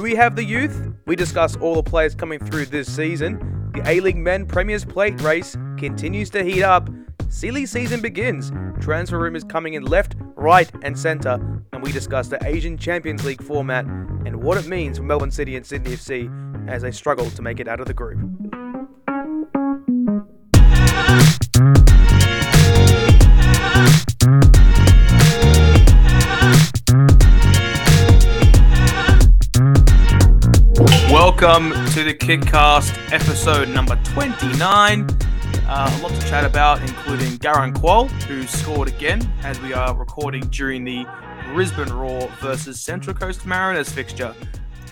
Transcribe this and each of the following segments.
Do we have the youth? We discuss all the players coming through this season. The A League Men Premier's Plate race continues to heat up. Silly season begins. Transfer rumours coming in left, right, and centre. And we discuss the Asian Champions League format and what it means for Melbourne City and Sydney FC as they struggle to make it out of the group. Welcome to the Kickcast episode number 29. Uh, a lot to chat about, including Garang Kuol, who scored again as we are recording during the Brisbane Roar versus Central Coast Mariners fixture,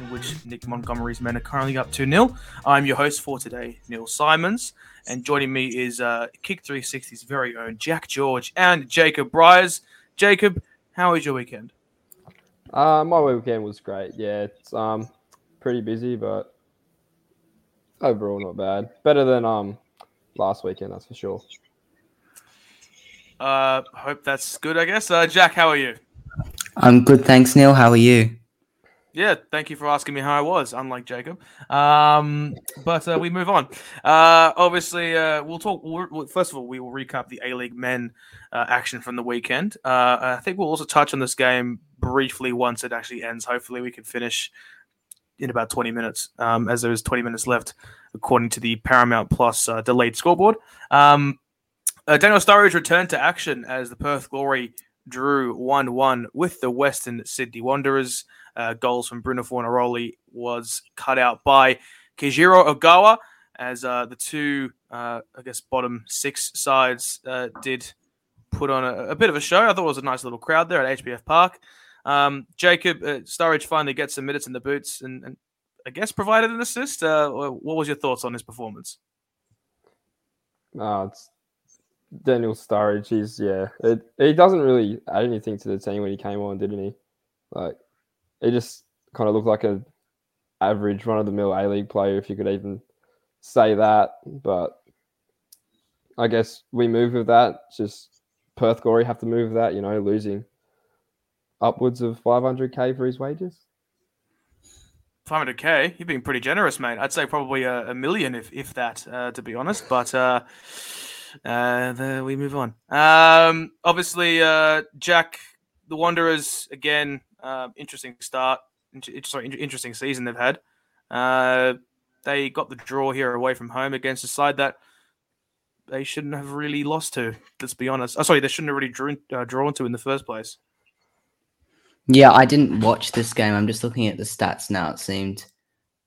in which Nick Montgomery's men are currently up 2 0. I'm your host for today, Neal Symons, and joining me is uh, Kick 360's very own Jack George and Jacob Briers. Jacob, how was your weekend? Uh, my weekend was great. Yeah, it's um pretty busy, but overall not bad. Better than um last weekend, that's for sure. Uh, hope that's good. I guess. Uh, Jack, how are you? I'm good, thanks, Neal. How are you? Yeah, thank you for asking me how I was. Unlike Jacob, um, but uh, we move on. Uh, obviously, uh, we'll talk. We'll, first of all, we will recap the A League Men uh, action from the weekend. Uh, I think we'll also touch on this game briefly once it actually ends. Hopefully, we can finish in about 20 minutes, um, as was 20 minutes left, according to the Paramount Plus uh, delayed scoreboard. Um, uh, Daniel Sturridge returned to action as the Perth Glory drew 1 1 with the Western Sydney Wanderers. Uh, goals from Bruno Fornaroli was cut out by Keijiro Ogawa as uh, the two, uh, I guess, bottom six sides uh, did put on a, a, bit of a show. I thought it was a nice little crowd there at HBF Park. Um, Jacob, uh, Sturridge finally gets some minutes in the boots and, and I guess provided an assist. Uh, what was your thoughts on his performance? Uh, it's Daniel Sturridge. He's yeah, it, he doesn't really add anything to the team when he came on, didn't he? Like he just kind of looked like an average run of the mill A League player, if you could even say that. But I guess we move with that. Just Perth Glory have to move with that, you know, losing upwards of 500k for his wages. 500k, you've been pretty generous, mate. I'd say probably a, a million, if if that, uh, to be honest. But uh, uh, there we move on. Um, obviously, uh, Jack, the Wanderers again. Uh, interesting start. Sorry, interesting season they've had. Uh, they got the draw here away from home against a side that they shouldn't have really lost to. Let's be honest. Oh, sorry, they shouldn't have really drawn, uh, drawn to in the first place. Yeah, I didn't watch this game. I'm just looking at the stats now. It seemed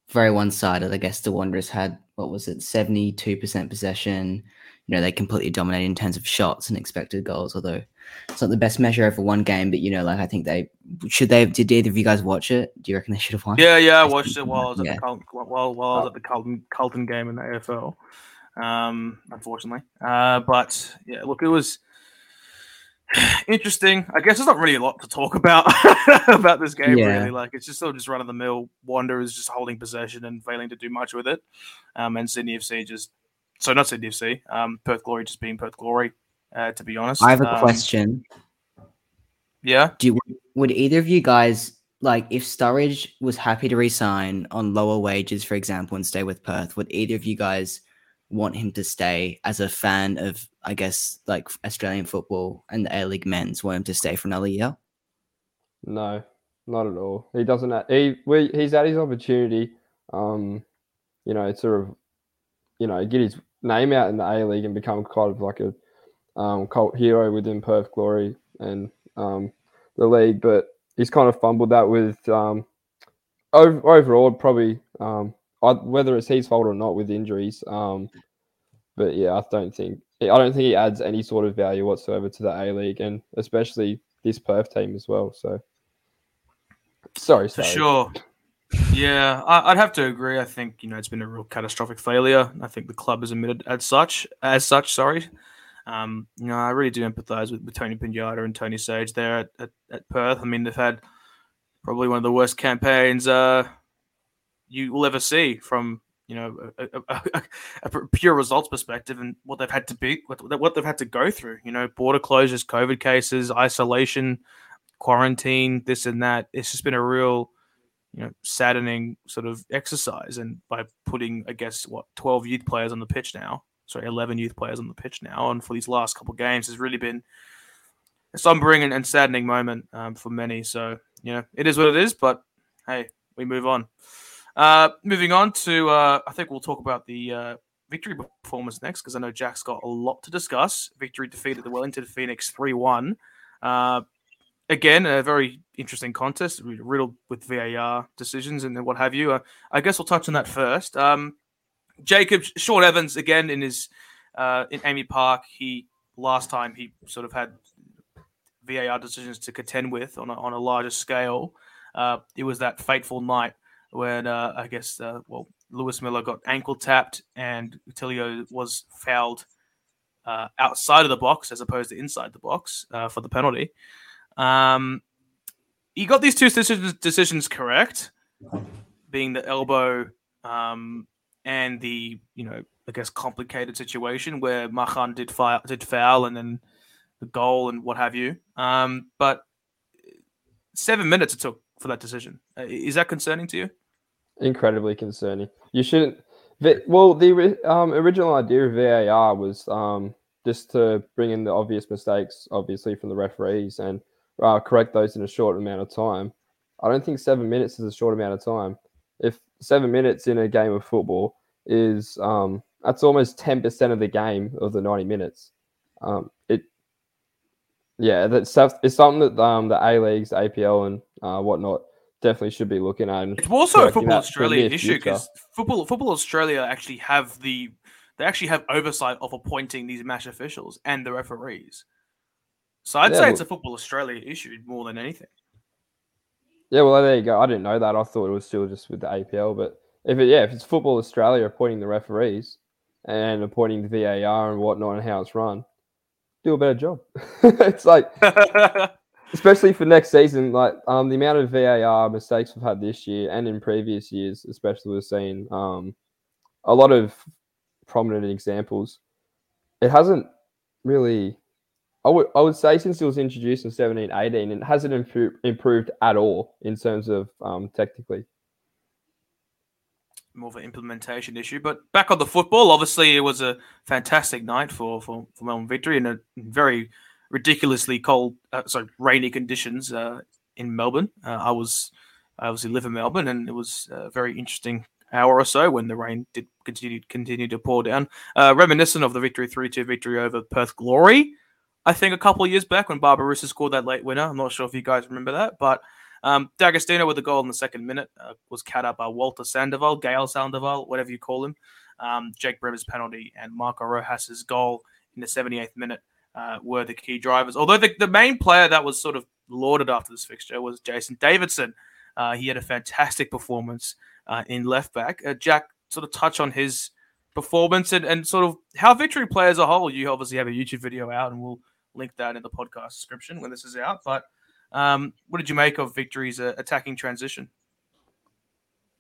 very one sided. I guess the Wanderers had, what was it, 72% possession. You know, they completely dominated in terms of shots and expected goals, although it's not the best measure over one game. But, you know, like I think they should they did either of you guys watch it? Do you reckon they should have won? Yeah, yeah, I watched it while I was at yeah. the Carlton, while, while I was at the Carlton, Carlton game in the AFL, um, unfortunately. Uh, but yeah, look, it was interesting. I guess there's not really a lot to talk about about this game. Yeah. Really, like it's just sort of just run of the mill. Wanderers just holding possession and failing to do much with it, um, and Sydney FC just so not Sydney FC, um, Perth Glory just being Perth Glory. Uh, to be honest, I have a um, question. Yeah, do you, would either of you guys like if Sturridge was happy to resign on lower wages, for example, and stay with Perth? Would either of you guys want him to stay as a fan of, I guess, like Australian football and the A League men's, want him to stay for another year? No, not at all. He doesn't. Have, he we, he's at his opportunity. Um, you know, to sort of, you know, get his name out in the A League and become kind of like a um, cult hero within Perth Glory and um, the league. But he's kind of fumbled that with um, over, overall probably um, whether it's his fault or not with injuries. Um, but yeah, I don't think I don't think he adds any sort of value whatsoever to the A League, and especially this Perth team as well. So sorry, for sure. Yeah, I'd have to agree. I think you know it's been a real catastrophic failure. I think the club has admitted as such. As such, sorry. Um, you know, I really do empathise with, with Tony Pignata and Tony Sage there at, at, at, Perth. I mean, they've had probably one of the worst campaigns uh, you will ever see from you know a, a, a, a, pure results perspective and what they've had to be what, what they've had to go through you know border closures covid cases isolation quarantine this and that it's just been a real you know saddening sort of exercise, and by putting I guess what twelve youth players on the pitch now, sorry, eleven youth players on the pitch now, and for these last couple of games has really been a sombering and, and saddening moment um, for many. So you know it is what it is, but hey, we move on. Uh, moving on to, uh, I think we'll talk about the uh, victory performance next because I know Jack's got a lot to discuss. Victory defeated the Wellington Phoenix 3 1. Uh, again, a very interesting contest, riddled with VAR decisions and what have you. Uh, I guess we'll touch on that first. Um, Jacob, Shaun Evans, again, in his in AAMI Park, he last time he sort of had VAR decisions to contend with on a, on a larger scale. Uh, it was that fateful night when uh, I guess uh, well Lewis Miller got ankle tapped and Tilio was fouled uh, outside of the box as opposed to inside the box uh, for the penalty. Um, he got these two decisions, decisions correct, being the elbow um, and the you know I guess complicated situation where Mahan did foul, did foul and then the goal and what have you. Um, but seven minutes it took for that decision. Uh, is that concerning to you? Incredibly concerning. You shouldn't. Well, the um, original idea of VAR was um, just to bring in the obvious mistakes, obviously from the referees, and uh, correct those in a short amount of time. I don't think seven minutes is a short amount of time. If seven minutes in a game of football is um, that's almost ten percent of the game of the ninety minutes. Um, it, yeah, that's it's something that um, the A leagues, APL, and uh, whatnot definitely should be looking at. It's also a Football Australia issue because football Football Australia actually have the they actually have oversight of appointing these match officials and the referees. So I'd yeah, say well, it's a Football Australia issue more than anything. Yeah, well there you go. I didn't know that. I thought it was still just with the APL, but if it yeah, if it's Football Australia appointing the referees and appointing the VAR and whatnot and how it's run, do a better job. it's like especially for next season, like um, the amount of VAR mistakes we've had this year and in previous years, especially we've seen um, a lot of prominent examples. It hasn't really, I would I would say since it was introduced in 17, 18, it hasn't improved improved at all in terms of um, technically. More of an implementation issue, but back on the football, obviously it was a fantastic night for for, for Melbourne Victory and a very ridiculously cold, uh, sorry, rainy conditions uh, in Melbourne. Uh, I was, I obviously live in Melbourne, and it was a very interesting hour or so when the rain did continue continue to pour down. Uh, reminiscent of the victory three two victory over Perth Glory, I think a couple of years back when Barbarouses scored that late winner. I'm not sure if you guys remember that, but. Um, D'Agostino with the goal in the second minute uh, was cut up by Walter Sandoval, Gail Sandoval, whatever you call him. Um, Jake Brimmer's penalty and Marco Rojas's goal in the 78th minute uh, were the key drivers. Although the, the main player that was sort of lauded after this fixture was Jason Davidson. Uh, he had a fantastic performance uh, in left back. Uh, Jack, sort of touch on his performance and, and sort of how Victory play as a whole. You obviously have a YouTube video out, and we'll link that in the podcast description when this is out. But um, what did you make of Victory's uh, attacking transition?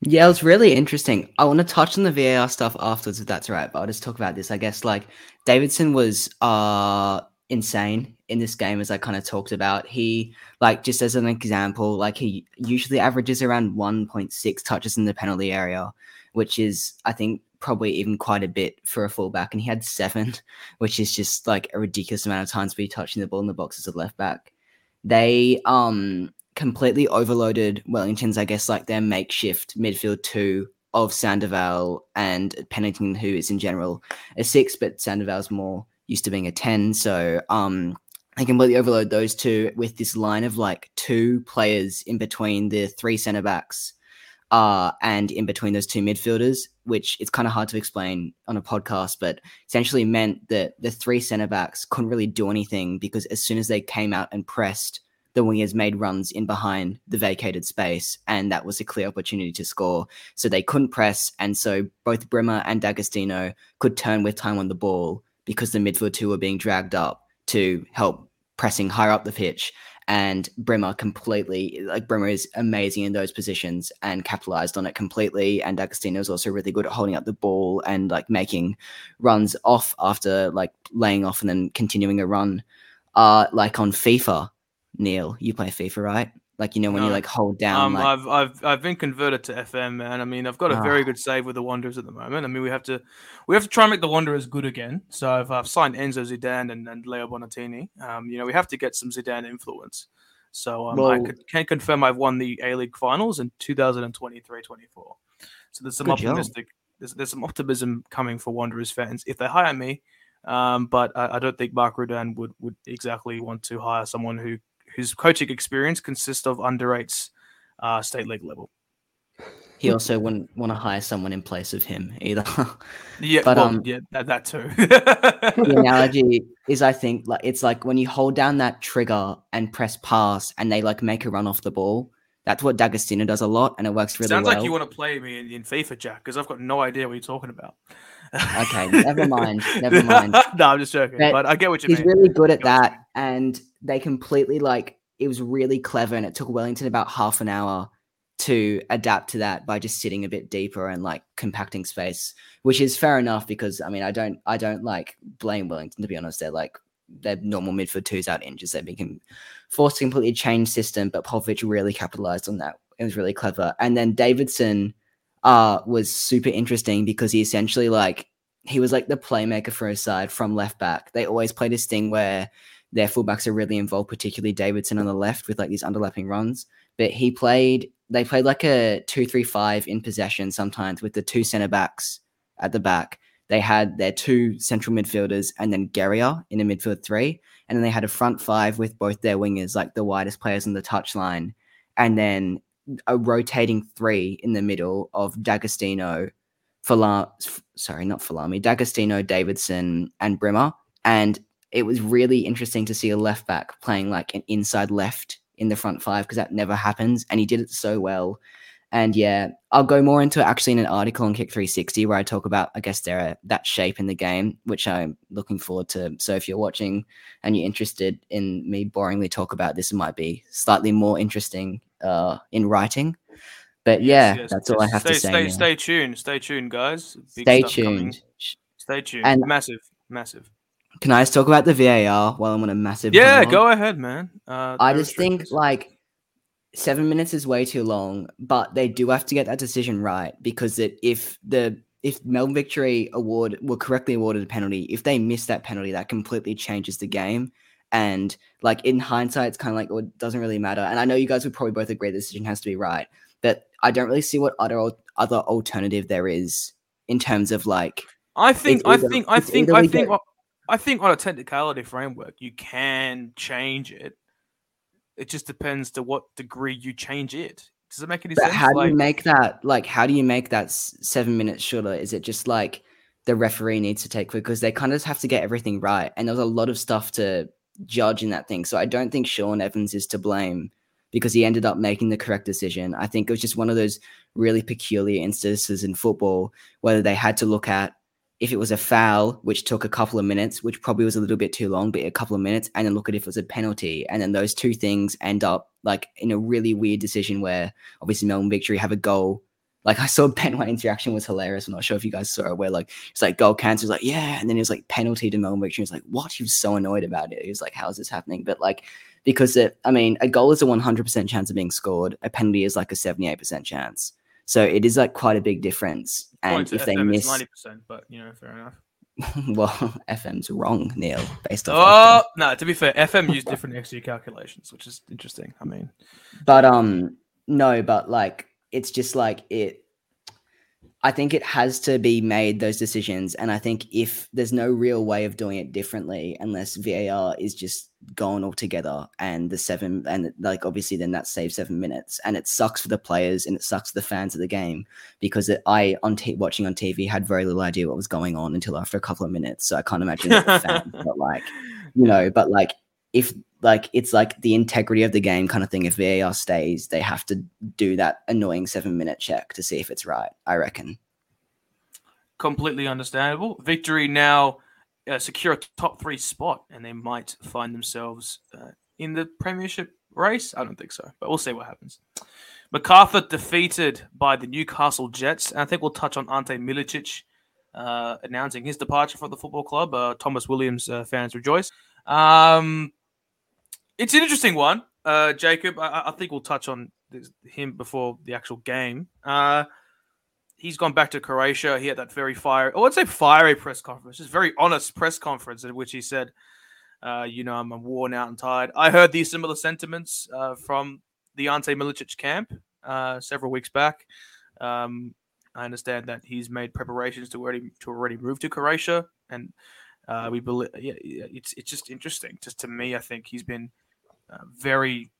Yeah, it was really interesting. I want to touch on the VAR stuff afterwards, if that's right. But I'll just talk about this. I guess like Davidson was uh insane in this game, as I kind of talked about. He like just as an example, like he usually averages around 1.6 touches in the penalty area, which is I think probably even quite a bit for a fullback. And he had seven, which is just like a ridiculous amount of times to be touching the ball in the box as a left back. They um completely overloaded Wellington's, I guess, like their makeshift midfield two of Sandoval and Pennington, who is in general a six, but Sandoval's more used to being a 10. So um they completely overload those two with this line of like two players in between the three centre backs uh, and in between those two midfielders, which it's kind of hard to explain on a podcast, but essentially meant that the three centre backs couldn't really do anything because as soon as they came out and pressed, the wingers made runs in behind the vacated space, and that was a clear opportunity to score. So they couldn't press, and so both Brimmer and D'Agostino could turn with time on the ball because the midfield two were being dragged up to help pressing higher up the pitch. And Brimmer completely, like Brimmer is amazing in those positions and capitalized on it completely. And D'Agostino is also really good at holding up the ball and like making runs off after like laying off and then continuing a run. Uh, like on FIFA, Neal, you play FIFA, right? Like you know when you like hold down. Um, like, I've I've I've been converted to FM, man. I mean, I've got a Ah. very good save with the Wanderers at the moment. I mean, we have to we have to try and make the Wanderers good again. So I've, I've signed Enzo Zidane and, and Leo Bonatini. Um, you know, we have to get some Zidane influence. So um, I could, can confirm I've won the A League finals in 2023-24. So there's some optimistic there's, there's some optimism coming for Wanderers fans if they hire me. Um, but I, I don't think Mark Rudan would would exactly want to hire someone who whose coaching experience consists of under eights uh, state league level. he also wouldn't want to hire someone in place of him either. Yeah, But, well, um, yeah, that, that too. the analogy is I think like it's like when you hold down that trigger and press pass and they like make a run off the ball. That's what D'Agostino does a lot and it works really Sounds well. Sounds like you want to play me in, in FIFA, Jack, because I've got no idea what you're talking about. Okay, never mind, never mind. no, I'm just joking, But but I get what you He's mean. He's really good at Get what you that and they completely like it was really clever and it took Wellington about half an hour to adapt to that by just sitting a bit deeper and like compacting space, which is fair enough because I mean I don't I don't like blame Wellington to be honest. They're like their normal midfield twos out inches. They've been forced to completely change system, but Popovic really capitalized on that. It was really clever. And then Davidson uh was super interesting because he essentially like he was like the playmaker for his side from left back. They always play this thing where their fullbacks are really involved, particularly Davidson on the left with like these underlapping runs. But he played they played like a two three five in possession sometimes with the two centre backs at the back. They had their two central midfielders and then Guerrier in a midfield three. And then they had a front five with both their wingers, like the widest players on the touchline. And then a rotating three in the middle of D'Agostino, Fala- f- sorry, not Falami, D'Agostino, Davidson, and Brimmer. And it was really interesting to see a left back playing like an inside left in the front five because that never happens. And he did it so well. And yeah, I'll go more into it actually in an article on Kick 360 where I talk about, I guess, there that shape in the game, which I'm looking forward to. So if you're watching and you're interested in me boringly talk about this, it might be slightly more interesting uh, in writing. But yeah, Yes, yes, that's all I have stay, to say. Stay, now. stay tuned. Stay tuned, guys. Big Stay stuff coming. tuned. Stay tuned. And- massive, massive. Can I just talk about the VAR while I'm on a massive? Yeah, go ahead, man. Uh, I just think like seven minutes is way too long, but they do have to get that decision right because it, if the if Melbourne Victory award were correctly awarded a penalty, if they miss that penalty, that completely changes the game. And like in hindsight, it's kind of like well, it doesn't really matter. And I know you guys would probably both agree the decision has to be right, but I don't really see what other other alternative there is in terms of like I think, It's I think, I think, I think, I think on a technicality framework, you can change it. It just depends to what degree you change it. Does it make any But sense? how do Like, you make that? Like, how do you make that seven minutes shorter? Is it just like the referee needs to take because they kind of have to get everything right, and there was a lot of stuff to judge in that thing. So I don't think Sean Evans is to blame because he ended up making the correct decision. I think it was just one of those really peculiar instances in football whether they had to look at if it was a foul, which took a couple of minutes, which probably was a little bit too long, but a couple of minutes, and then look at if it was a penalty. And then those two things end up like in a really weird decision where obviously Melbourne Victory have a goal. Like I saw Ben Wayne's reaction was hilarious. I'm not sure if you guys saw it, where like it's like goal cancel, like, yeah, and then it was like penalty to Melbourne Victory. He was like, what? He was so annoyed about it. He was like, how is this happening? But like because it, I mean, a goal is a 100% chance of being scored. A penalty is like a 78% chance. So it is like quite a big difference. And if they miss, ninety percent, but you know, fair enough. well, FM's wrong, Neal, based on Oh no! To be fair, FM used different XG calculations, which is interesting. I mean, But um, no, but like it's just like it. I think it has to be made those decisions, and I think if there's no real way of doing it differently, unless VAR is just gone altogether, and the seven and like obviously then that saves seven minutes, and it sucks for the players and it sucks for the fans of the game because it, I on t- watching on TV had very little idea what was going on until after a couple of minutes, so I can't imagine that the fans, but like you know, but like if like it's like the integrity of the game kind of thing. If VAR stays, they have to do that annoying seven minute check to see if it's right. I reckon. completely understandable. Victory now uh, secure a top three spot, and they might find themselves uh, in the premiership race. I don't think so, but we'll see what happens. MacArthur defeated by the Newcastle Jets, and I think we'll touch on Ante Milicic uh, announcing his departure from the football club. Uh, Thomas Williams uh, fans rejoice. Um, it's an interesting one uh, Jacob, I, I think we'll touch on this, him before the actual game. Uh, he's gone back to Croatia. He had that very fiery, oh, I'd say fiery press conference, just very honest press conference in which he said, uh, you know, I'm, I'm, worn out and tired. I heard these similar sentiments uh, from the Ante Milicic camp uh, several weeks back. Um, I understand that he's made preparations to already to already move to Croatia, and uh, we believe yeah, it's it's just interesting. Just to me, I think he's been uh, very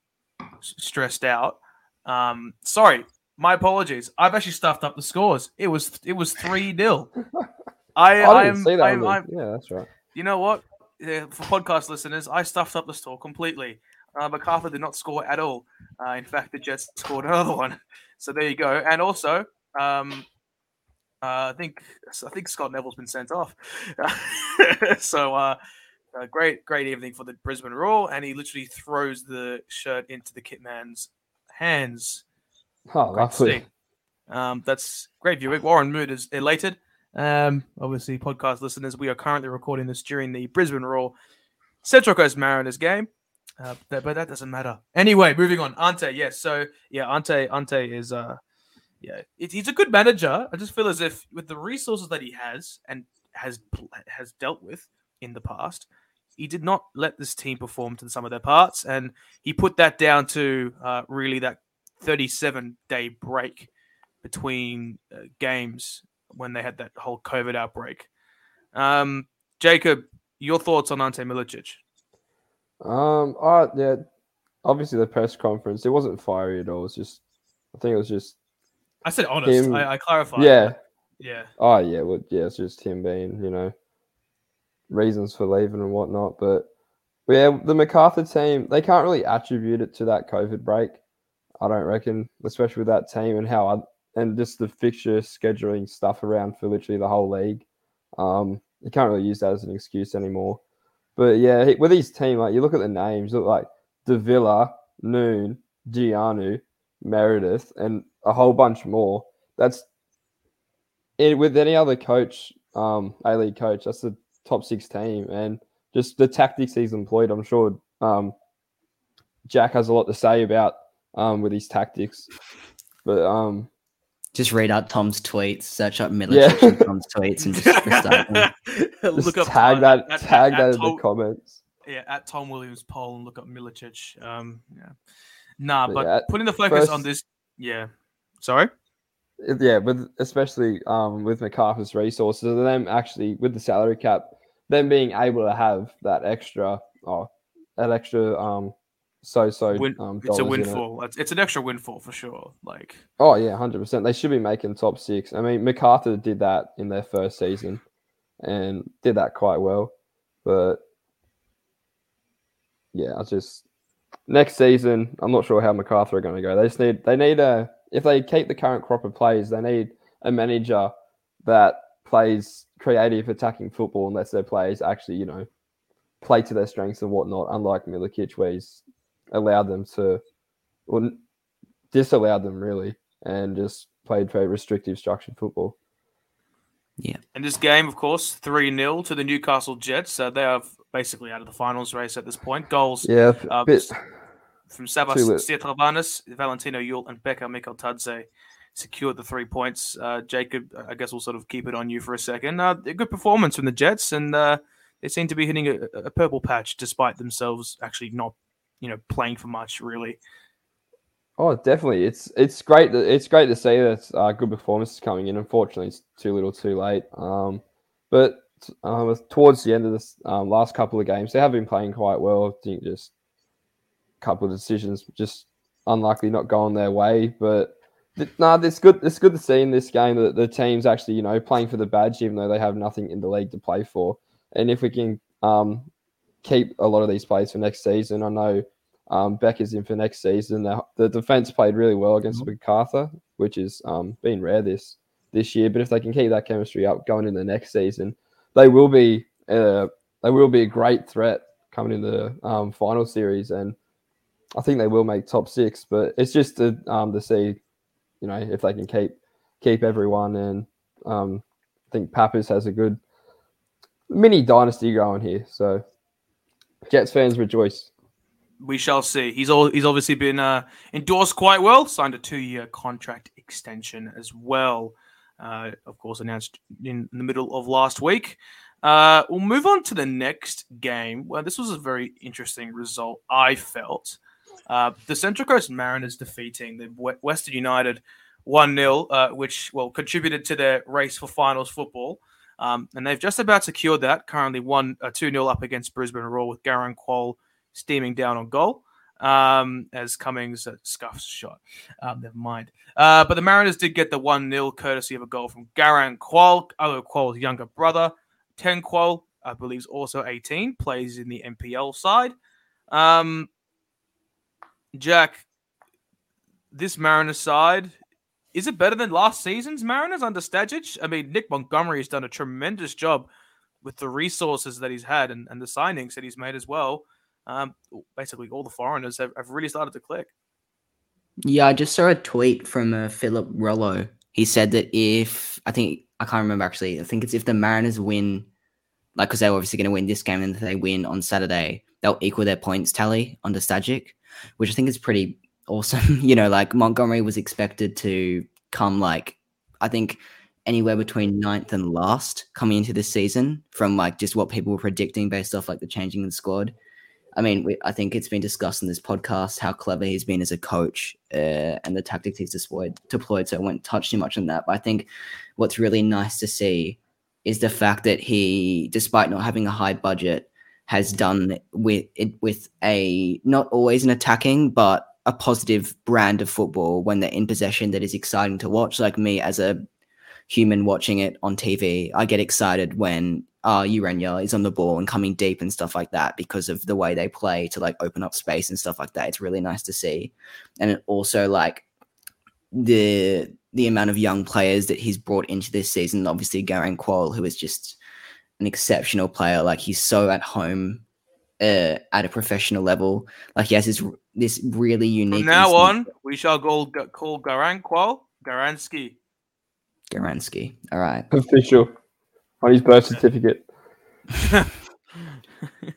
stressed out. Um, sorry, my apologies. I've actually stuffed up the scores. It was it was three 0 I, I didn't am, see that. Yeah, that's right. you know what? For podcast listeners, I stuffed up the score completely. Uh, MacArthur did not score at all. Uh, in fact, the Jets scored another one. So there you go. And also, um, uh, I think I think Scott Neville's been sent off. so uh, a great great evening for the Brisbane Roar, and he literally throws the shirt into the kit man's hands. Oh, Great lovely. Um, that's great viewing. Warren Moon is elated. Um, obviously, podcast listeners, we are currently recording this during the Brisbane Roar Central Coast Mariners game. Uh, but, but that doesn't matter. Anyway, moving on. Ante, yes. So yeah, Ante, Ante is uh, yeah, it, he's a good manager. I just feel as if with the resources that he has and has has dealt with in the past, he did not let this team perform to some of their parts, and he put that down to uh, really that 37 day break between uh, games when they had that whole COVID outbreak. Um, Jacob, your thoughts on Ante Milicic? Um, oh, yeah, obviously the press conference, it wasn't fiery at all. It was just, I think it was just, I said honest. Him- I, I clarified. yeah. yeah. Oh, yeah, well, yeah, it's just him being, you know, reasons for leaving and whatnot. But yeah, the MacArthur team, they can't really attribute it to that COVID break. I don't reckon, especially with that team and how, I, and just the fixture scheduling stuff around for literally the whole league. Um, you can't really use that as an excuse anymore. But yeah, with his team, like you look at the names, look like Davila, Noone, Gianu, Meredith, and a whole bunch more. That's it, with any other coach, um, A League coach, that's the top six team, and just the tactics he's employed. I'm sure um, Jack has a lot to say about um, with his tactics, but um, Just read out Tom's tweets, search up Milicic Yeah. and Tom's tweets, and just just look up tag uh, that, at- at- tag at that in Tom- the comments. yeah, at Tom Williams poll and look up Milicic. Um, yeah, nah, But but yeah, putting the focus on this, yeah. Sorry. Yeah, with especially um with MacArthur's resources, and them actually with the salary cap, them being able to have that extra, oh, that extra um, so so Win- um, it's a in it. windfall. It's, it's an extra windfall for sure. Like, Oh yeah, hundred percent. They should be making top six. I mean, MacArthur did that in their first season, and did that quite well. But yeah, I just next season, I'm not sure how MacArthur are going to go. They just need they need a if they keep the current crop of players, they need a manager that plays creative attacking football and lets their players actually, you know, play to their strengths and whatnot. Unlike Milicic, where he's allowed them to, or disallowed them really, and just played very restrictive structured football. Yeah. And this game, of course, three 0 to the Newcastle Jets. So they are basically out of the finals race at this point. Goals Yeah, Uh, bit, from Savas Too lit. Valentino Yuel, and Beka Mikeltadze secured the three points. Uh, Jacob, I guess we'll sort of keep it on you for a second. Uh, a good performance from the Jets, and uh, they seem to be hitting a, a purple patch despite themselves actually not, you know, playing for much really. Oh, definitely. It's it's great. That, it's great to see that uh, good performances coming in. Unfortunately, it's too little, too late. Um, but um, towards the end of this um, last couple of games, they have been playing quite well. I think just couple of decisions just unlikely not going their way. But th- no, it's good. It's good to see in this game that the team's actually you know playing for the badge, even though they have nothing in the league to play for. And if we can um, keep a lot of these players for next season, I know um, Beck is in for next season. The, the defense played really well against MacArthur, which is um, been rare this this year. But if they can keep that chemistry up going in the next season, they will be uh, they will be a great threat coming in the um, final series, and I think they will make top six. But it's just to um, to see, you know, if they can keep keep everyone, and um, I think Papas has a good mini dynasty going here. So Jets fans rejoice. we shall see. He's all he's obviously been uh, endorsed quite well, signed a two-year contract extension as well. Uh, of course, announced in the middle of last week. Uh, we'll move on to the next game. Well, this was a very interesting result. I felt uh, the Central Coast Mariners defeating the Western United one 0 uh, which well contributed to their race for finals football. Um, and they've just about secured that. Currently, one uh, two 0 up against Brisbane Roar with Garang Kuol steaming down on goal. Um, as Cummings uh, scuffs shot. Um, never mind. Uh, but the Mariners did get the 1 0 courtesy of a goal from Garang Kuol, Alou Kuol's younger brother. Teng Kuol, I believe, is also 18, plays in the NPL side. Um, Jack, this Mariners side, is it better than last season's Mariners under Stajic? I mean, Nick Montgomery has done a tremendous job with the resources that he's had and, and the signings that he's made as well um, basically all the foreigners have, have really started to click. Yeah, I just saw a tweet from uh, Philip Rollo. He said that if I think I can't remember actually, I think it's if the Mariners win, like because they're obviously going to win this game, and if they win on Saturday, they'll equal their points tally under Stajic, which I think is pretty awesome. you know, like Montgomery was expected to come like I think anywhere between ninth and last coming into this season from like just what people were predicting based off like the changing of the squad. I mean, we, I think it's been discussed in this podcast how clever he's been as a coach uh, and the tactics he's deployed, deployed. So I won't touch too much on that. But I think what's really nice to see is the fact that he, despite not having a high budget, has done with it with a not always an attacking, but a positive brand of football when they're in possession that is exciting to watch. Like me as a human watching it on TV, I get excited when uh Ureña is on the ball and coming deep and stuff like that because of the way they play to like open up space and stuff like that. It's really nice to see. And it also like the the amount of young players that he's brought into this season, obviously Garang Kuol, who is just an exceptional player. Like he's so at home uh, at a professional level. Like he has this this really unique. From now on, we shall go call Garang Kuol Garansky. Garansky. All right. Official on his birth certificate. but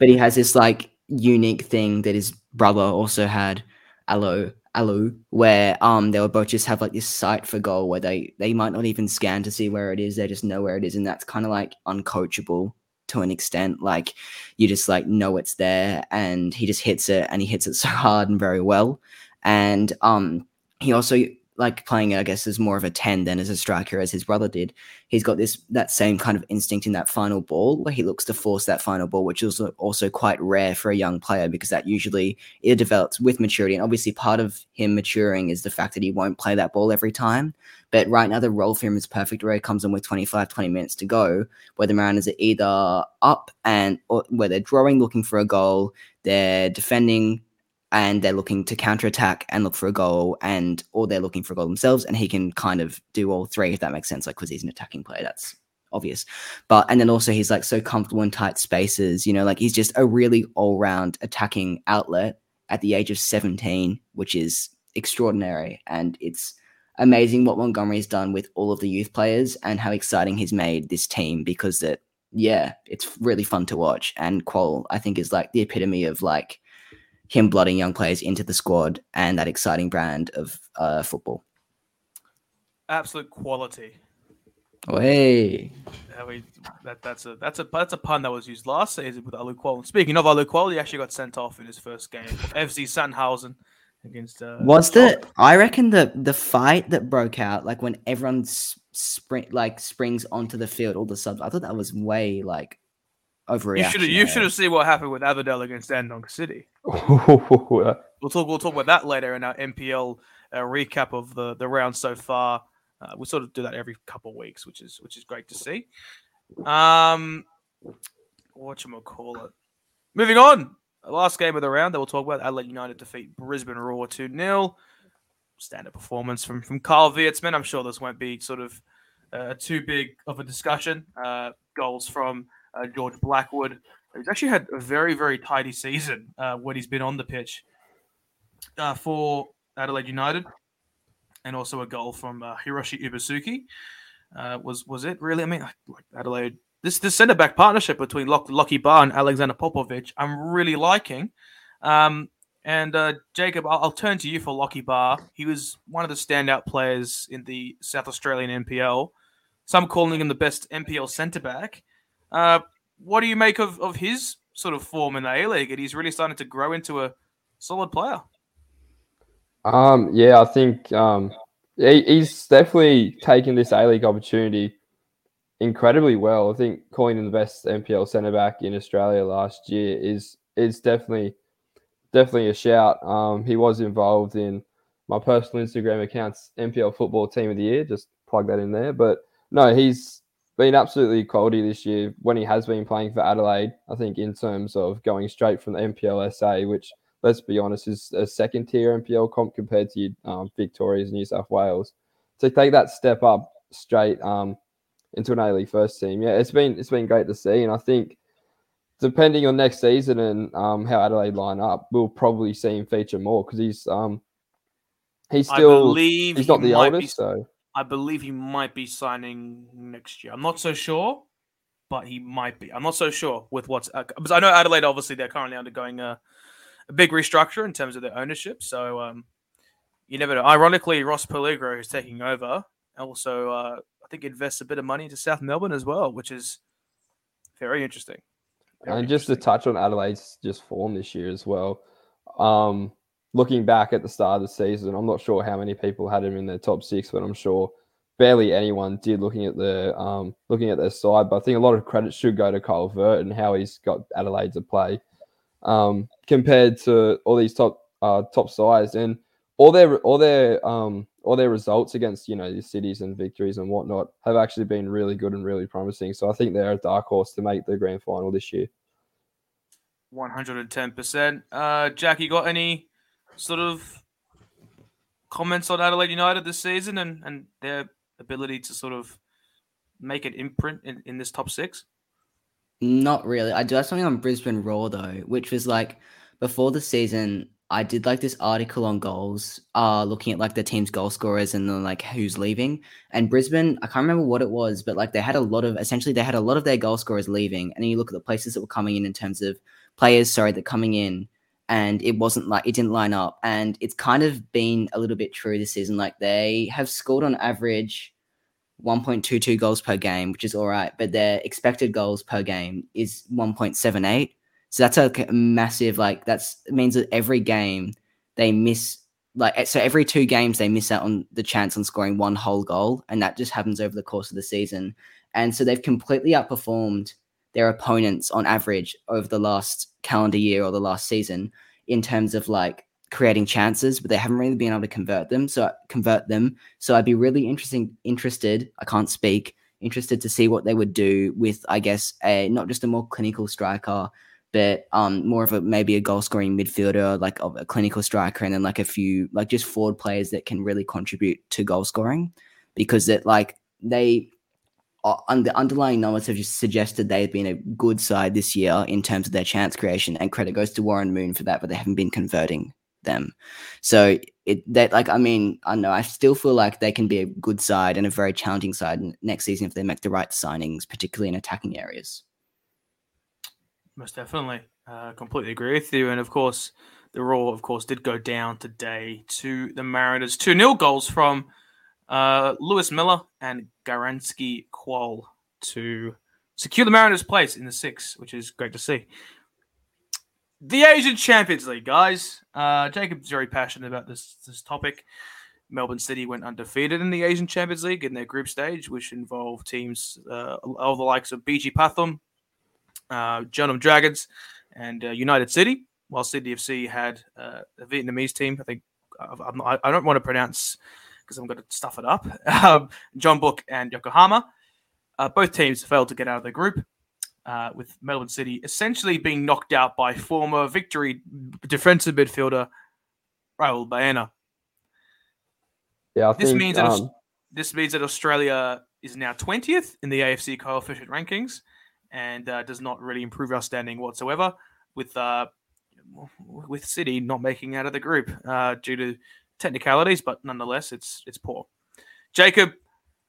he has this like unique thing that his brother also had, Alo, Alou, where um they will both just have like this sight for goal where they they might not even scan to see where it is, they just know where it is, and that's kind of like uncoachable to an extent. Like you just like know it's there, and he just hits it, and he hits it so hard and very well. And um he also like playing, I guess, as more of a 10 than as a striker as his brother did. He's got this that same kind of instinct in that final ball where he looks to force that final ball, which is also quite rare for a young player because that usually it develops with maturity. And obviously part of him maturing is the fact that he won't play that ball every time. But right now the role for him is perfect where he comes in with 25, 20 minutes to go, where the Mariners are either up and or where they're drawing, looking for a goal, they're defending and they're looking to counterattack and look for a goal, and or they're looking for a goal themselves, and he can kind of do all three if that makes sense. Like because he's an attacking player, that's obvious. But and then also he's like so comfortable in tight spaces, you know, like he's just a really all round attacking outlet at the age of 17, which is extraordinary. And it's amazing what Montgomery's done with all of the youth players and how exciting he's made this team because that yeah, it's really fun to watch. And Kuol, I think, is like the epitome of like him blooding young players into the squad and that exciting brand of uh, football. Absolute quality. Oh, Hey. Yeah, we, that, that's a that's a that's a pun that was used last season with Alou Kuol. Speaking of Alou Kuol, he actually got sent off in his first game, FC Sandhausen against. Uh, was the I reckon the the fight that broke out like when everyone spring like springs onto the field, all the subs. I thought that was way like overreaction. You should have you should have seen what happened with Aberdeen against Andong City. we'll talk we'll talk about that later in our NPL uh, recap of the the round so far. Uh, we sort of do that every couple of weeks, which is which is great to see. Um, what you call it? Moving on, last game of the round that we'll talk about. Adelaide United defeat Brisbane Roar two 0 Standard performance from from Carl Viertsman. I'm sure this won't be sort of uh, too big of a discussion. Uh, goals from uh, George Blackwood. He's actually had a very, very tidy season uh, when he's been on the pitch uh, for Adelaide United, and also a goal from uh, Hiroshi Ibusuki. Uh, was was it really? I mean, like Adelaide, this this centre back partnership between Lock, Lockie Barr and Alexander Popovic, I'm really liking. Um, And uh, Jacob, I'll, I'll, turn to you for Lockie Barr. He was one of the standout players in the South Australian NPL. Some calling him the best NPL centre back. Uh, what do you make of, of his sort of form in the A League? And he's really starting to grow into a solid player. Um, yeah, I think um, he, he's definitely taken this A League opportunity incredibly well. I think calling him the best NPL centre back in Australia last year is is definitely definitely a shout. Um, he was involved in my personal Instagram account's NPL football team of the year. Just plug that in there. But no, he's been absolutely quality this year when he has been playing for Adelaide. I think in terms of going straight from the NPL SA, which let's be honest is a second tier NPL comp compared to um, Victoria's New South Wales. To take that step up straight um, into an A League first team, yeah, it's been it's been great to see, and I think depending on next season and um, how Adelaide line up, we'll probably see him feature more because he's um he's still he's not he the oldest, be, so I believe he might be signing next year. I'm not so sure, but he might be. I'm not so sure with what's uh, because I know Adelaide obviously they're currently undergoing a, a big restructure in terms of their ownership, so um you never know. Ironically, Ross Pelligra is taking over. Also, uh, I think invests a bit of money into South Melbourne as well, which is very interesting. And just to touch on Adelaide's just form this year as well. Um, looking back at the start of the season, I'm not sure how many people had him in their top six, but I'm sure barely anyone did looking at the um, looking at their side. But I think a lot of credit should go to Kyle Veart and how he's got Adelaide to play um, compared to all these top uh, top sides and all their all their um, all their results against you know the cities and victories and whatnot have actually been really good and really promising. So I think they're a dark horse to make the grand final this year. One hundred and ten percent. Uh, Jack, you got any sort of comments on Adelaide United this season and and their ability to sort of make an imprint in, in this top six? Not really. I do have something on Brisbane Roar though, which was like before the season, I did like this article on goals, uh, looking at like the team's goal scorers and then like who's leaving. And Brisbane, I can't remember what it was, but like they had a lot of essentially they had a lot of their goal scorers leaving. And you look at the places that were coming in in terms of players, sorry, that coming in, and it wasn't like it didn't line up. And it's kind of been a little bit true this season. Like they have scored on average 1.22 goals per game, which is all right, but their expected goals per game is 1.78 so that's a massive like that's means that every game they miss like so every two games they miss out on the chance on scoring one whole goal, and that just happens over the course of the season. And so they've completely outperformed their opponents on average over the last calendar year or the last season in terms of like creating chances, but they haven't really been able to convert them. So convert them. So I'd be really interesting interested. I can't speak. Interested to see what they would do with, I guess, a not just a more clinical striker, but um, more of a maybe a goal scoring midfielder, like a clinical striker, and then like a few like just forward players that can really contribute to goal scoring, because that like they on the underlying numbers have just suggested they've been a good side this year in terms of their chance creation, and credit goes to Warren Moon for that, but they haven't been converting them. So it that like I mean I know I still feel like they can be a good side and a very challenging side next season if they make the right signings, particularly in attacking areas. Most definitely. Uh, completely agree with you. And of course, the Roar, of course, did go down today to the Mariners. 2 0 goals from uh, Lewis Miller and Garansky Kuol to secure the Mariners' place in the six, which is great to see. The Asian Champions League, guys. Uh, Jacob's very passionate about this, this topic. Melbourne City went undefeated in the Asian Champions League in their group stage, which involved teams uh, of the likes of BG Pathum, uh, Jeonnam Dragons, and uh, United City. While Sydney FC had uh, a Vietnamese team, I think I, I don't want to pronounce because I'm going to stuff it up. Um, Book and Yokohama. Uh, both teams failed to get out of the group, uh, with Melbourne City essentially being knocked out by former victory defensive midfielder Raul Baena. Yeah, I this think, means that um... this means that Australia is now 20th in the AFC coefficient rankings, and uh, does not really improve our standing whatsoever. With uh, with City not making out of the group uh, due to technicalities, but nonetheless, it's it's poor. Jacob,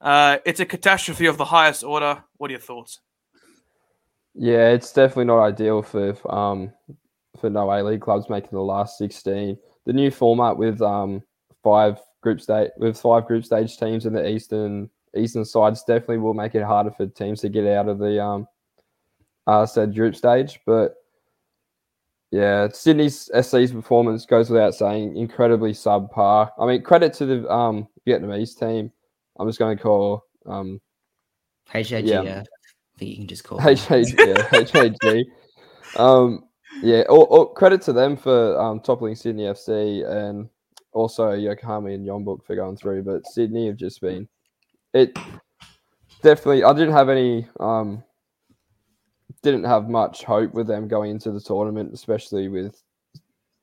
uh, it's a catastrophe of the highest order. What are your thoughts? Yeah, it's definitely not ideal for um, for no A League clubs making the last 16. The new format with um five group stage with five group stage teams in the eastern eastern sides definitely will make it harder for teams to get out of the um uh said group stage. But yeah, Sydney's SC's performance goes without saying, incredibly subpar. I mean, credit to the um Vietnamese team. I'm just going to call um HAG, Yeah. yeah. I think you can just call it. HAG, yeah, HAG. Um, yeah, all, all, credit to them for um, toppling Sydney FC and also Yokohama and Jeonbuk for going through. But Sydney have just been it. Definitely, I didn't have any. Um, didn't have much hope with them going into the tournament, especially with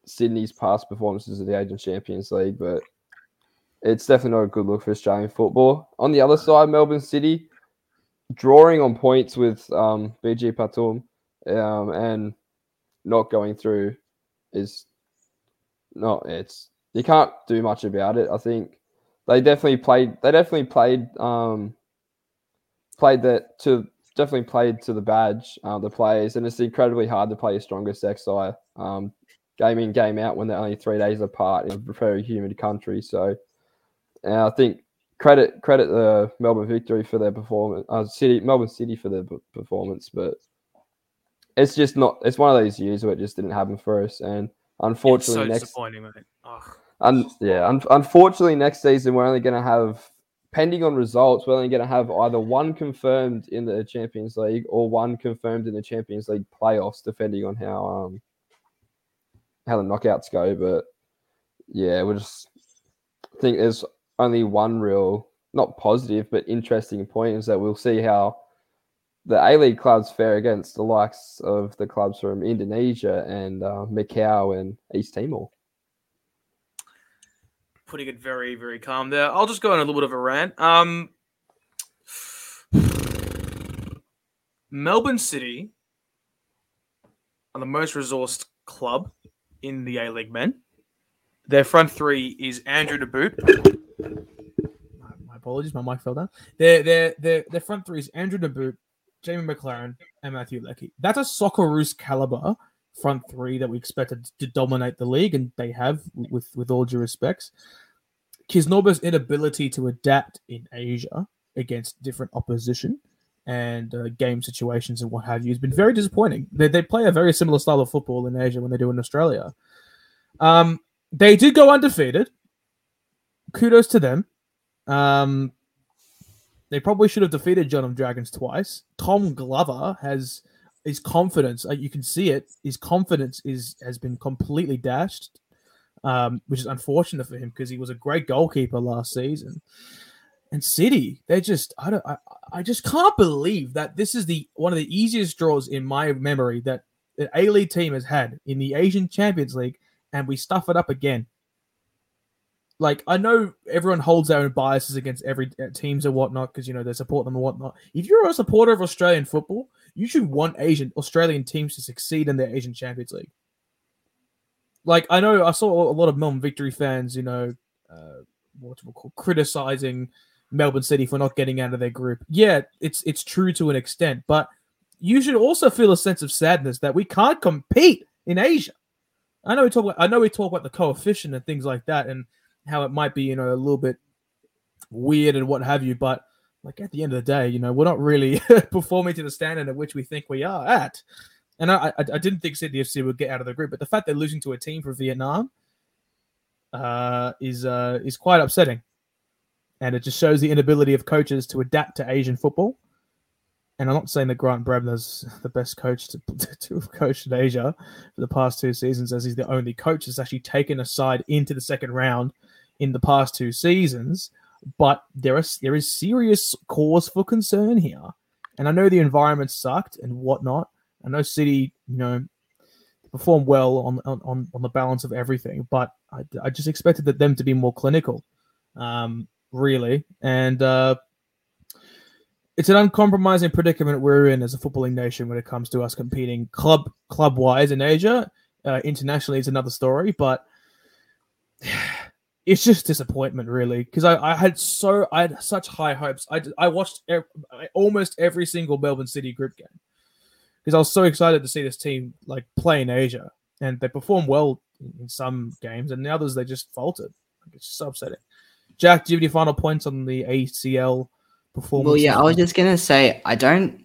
Sydney's past performances of the Asian Champions League. But it's definitely not a good look for Australian football. On the other side, Melbourne City drawing on points with um, BG Pathum um, and not going through is not it's you can't do much about it. I think they definitely played they definitely played um played that to definitely played to the badge, uh, the players, and it's incredibly hard to play your strongest XI um game in, game out when they're only three days apart in a very humid country. So and I think credit credit the Melbourne Victory for their performance, uh, City Melbourne City for their performance, but it's just not. It's one of those years where it just didn't happen for us, and unfortunately, so next disappointing, mate. Ugh. un, yeah, un, unfortunately, next season we're only going to have, pending on results, we're only going to have either one confirmed in the Champions League or one confirmed in the Champions League playoffs, depending on how um how the knockouts go. But yeah, we just think there's only one real, not positive, but interesting point is that we'll see how the A League clubs fare against the likes of the clubs from Indonesia and uh, Macau and East Timor. Putting it very, very calm there. I'll just go on a little bit of a rant. Um, Melbourne City are the most resourced club in the A League men. Their front three is Andrew Nabbout. My, my apologies, my mic fell down. Their their their their front three is Andrew Nabbout, Jamie Maclaren, and Matthew Leckie. That's a Socceroos caliber front three that we expected to dominate the league, and they have, with with all due respects. Kisnorbo's inability to adapt in Asia against different opposition and uh, game situations and what have you has been very disappointing. They, they play a very similar style of football in Asia when they do in Australia. Um, they did go undefeated. Kudos to them. Um, they probably should have defeated Jeonnam Dragons twice. Tom Glover has his confidence. Uh, you can see it. His confidence is has been completely dashed, um, which is unfortunate for him because he was a great goalkeeper last season. And City, they just I don't I, I just can't believe that this is the one of the easiest draws in my memory that an A League team has had in the Asian Champions League, and we stuff it up again. Like I know everyone holds their own biases against every uh, teams and whatnot because you know they support them and whatnot. If you're a supporter of Australian football, you should want Asian Australian teams to succeed in their Asian Champions League. Like I know I saw a lot of Melbourne Victory fans, you know, uh, what's it called, criticizing Melbourne City for not getting out of their group. Yeah, it's it's true to an extent, but you should also feel a sense of sadness that we can't compete in Asia. I know we talk about I know we talk about the coefficient and things like that and how it might be, you know, a little bit weird and what have you, but like at the end of the day, you know, we're not really performing to the standard at which we think we are at. And I, I, I didn't think Sydney FC would get out of the group, but the fact they're losing to a team from Vietnam uh, is uh, is quite upsetting, and it just shows the inability of coaches to adapt to Asian football. And I'm not saying that Grant Brebner's the best coach to, to have coached in Asia for the past two seasons, as he's the only coach that's actually taken a side into the second round in the past two seasons. But there is there is serious cause for concern here, and I know the environment sucked and whatnot. I know City, you know, performed well on on on the balance of everything, but I, I just expected that them to be more clinical, um, really, and uh, it's an uncompromising predicament we're in as a footballing nation when it comes to us competing club club wise in Asia. Uh, internationally, it's another story, but it's just disappointment, really, because I, I had so I had such high hopes. I I watched ev- almost every single Melbourne City group game because I was so excited to see this team like play in Asia and they perform well in some games, and the others they just faltered. It's just upsetting. Jack, do you have any final points on the ACL performance? Well, yeah, I was just gonna say I don't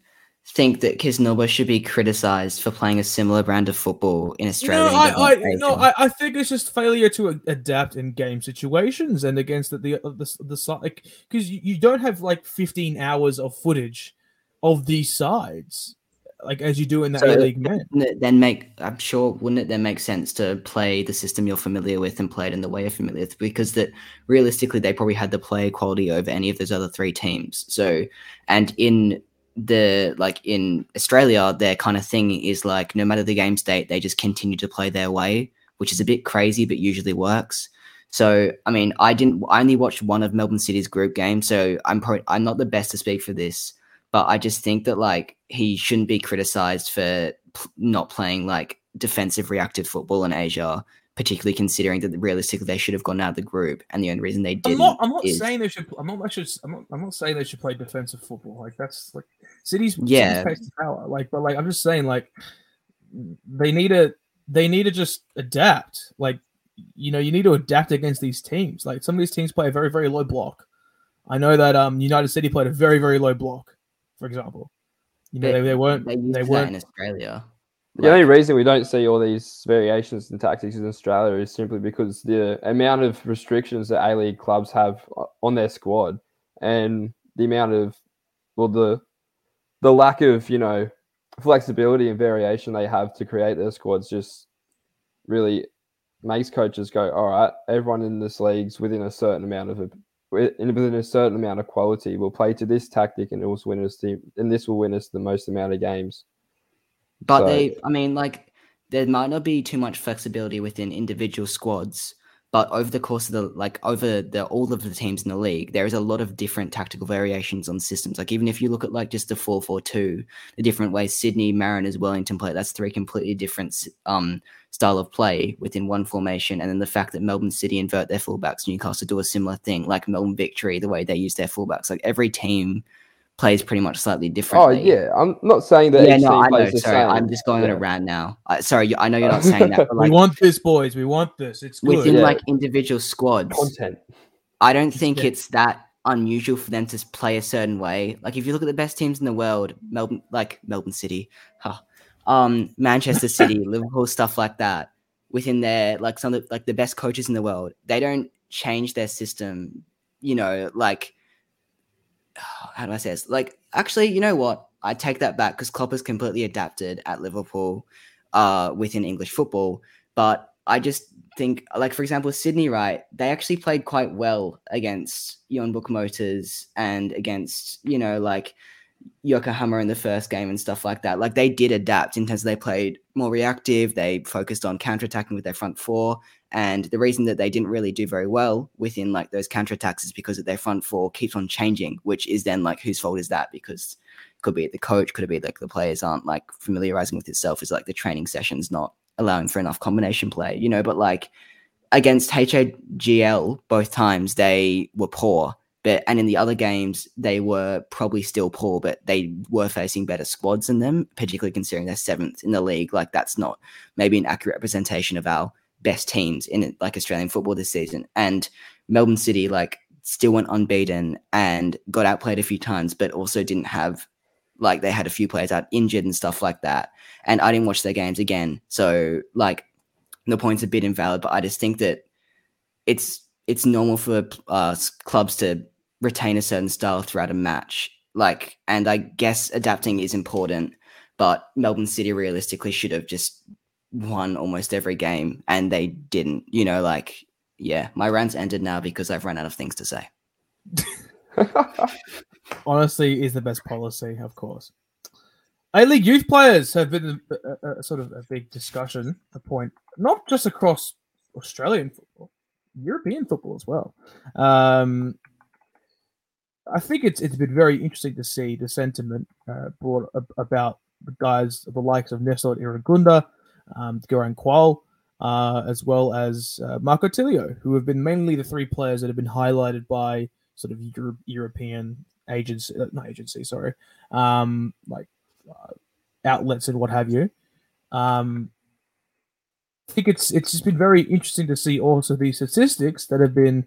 think that Kisnorbo should be criticized for playing a similar brand of football in Australia. No, I, I, no, I, I, think it's just failure to a- adapt in game situations and against the uh, the the, the side because you, you don't have like 15 hours of footage of these sides like as you do in that so, League men. Then make I'm sure wouldn't it then make sense to play the system you're familiar with and play it in the way you're familiar with because that realistically they probably had the play quality over any of those other three teams. So and in the like in Australia, their kind of thing is like no matter the game state, they just continue to play their way, which is a bit crazy, but usually works. So I mean, I didn't. I only watched one of Melbourne City's group games, so I'm probably I'm not the best to speak for this, but I just think that like he shouldn't be criticized for p- not playing like defensive reactive football in Asia particularly considering that realistically they should have gone out of the group, and the only reason they didn't. I'm not. I'm not is... saying they should. I'm not. Actually, I'm not. I'm not saying they should play defensive football. Like that's like cities. Yeah. Cities power. Like, but like I'm just saying, like they need to. They need to just adapt. Like you know, you need to adapt against these teams. Like some of these teams play a very very low block. I know that um United City played a very very low block, for example. You know, they, they, they weren't. They, they weren't in Australia. The only reason we don't see all these variations in tactics in Australia is simply because the amount of restrictions that A League clubs have on their squad and the amount of, well, the the lack of you know flexibility and variation they have to create their squads just really makes coaches go, all right, everyone in this league's within a certain amount of within a certain amount of quality will play to this tactic and it will win us the and this will win us the most amount of games. But so, they, I mean, like there might not be too much flexibility within individual squads, but over the course of the like over the all of the teams in the league, there is a lot of different tactical variations on systems. Like even if you look at like just the four four two, the different ways Sydney, Mariners, Wellington play, that's three completely different um style of play within one formation. And then the fact that Melbourne City invert their fullbacks, Newcastle do a similar thing, like Melbourne Victory, the way they use their fullbacks. Like every team plays pretty much slightly differently. Oh yeah, I'm not saying that. Yeah, no, I know. Sorry, same. I'm just going yeah. on a rant now. Uh, sorry, I know you're not saying that. Like, we want this, boys. We want this. It's good. within yeah. like individual squads. Content. I don't think yeah. it's that unusual for them to play a certain way. Like if you look at the best teams in the world, Melbourne, like Melbourne City, huh, um, Manchester City, Liverpool, stuff like that. Within their like some of the, like the best coaches in the world, they don't change their system. You know, like how do I say this? Like, actually, you know what? I take that back because Klopp has completely adapted at Liverpool uh, within English football. But I just think, like, for example, Sydney, right? They actually played quite well against Jeonbuk Motors and against, you know, like Yokohama in the first game and stuff like that. Like, they did adapt in terms of they played more reactive. They focused on counterattacking with their front four. And the reason that they didn't really do very well within like those counterattacks is because their front four keeps on changing, which is then like whose fault is that? Because could be the coach, could it be like the players aren't like familiarizing with itself is like the training sessions not allowing for enough combination play, you know, but like against HAGL both times they were poor. But and in the other games they were probably still poor, but they were facing better squads than them, particularly considering they're seventh in the league. Like that's not maybe an accurate representation of our best teams in like Australian football this season. And Melbourne City like still went unbeaten and got outplayed a few times, but also didn't have like they had a few players out injured and stuff like that. And I didn't watch their games again. So like the point's a bit invalid, but I just think that it's it's normal for uh, clubs to retain a certain style throughout a match. Like, and I guess adapting is important, but Melbourne City realistically should have just won almost every game and they didn't. You know, like, yeah, my rant's ended now because I've run out of things to say. Honestly, is the best policy, of course. A League youth players have been a, a, a, sort of a big discussion, a point, not just across Australian football, European football as well. Um, I think it's it's been very interesting to see the sentiment uh, brought about the guys, the likes of Nestor Irankunda, um, Garang Kuol, uh, as well as uh, Marco Tilio, who have been mainly the three players that have been highlighted by sort of Euro- European agency, uh, not agency, sorry, um, like uh, outlets and what have you. Um, I think it's it's just been very interesting to see also these statistics that have been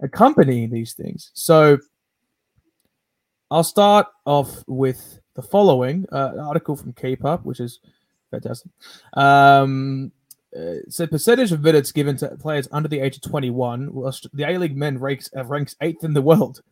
accompanying these things. So I'll start off with the following uh, article from K-pop, which is fantastic. Um, uh, so percentage of minutes given to players under the age of 21, whilst the A League men ranks uh, ranks eighth in the world,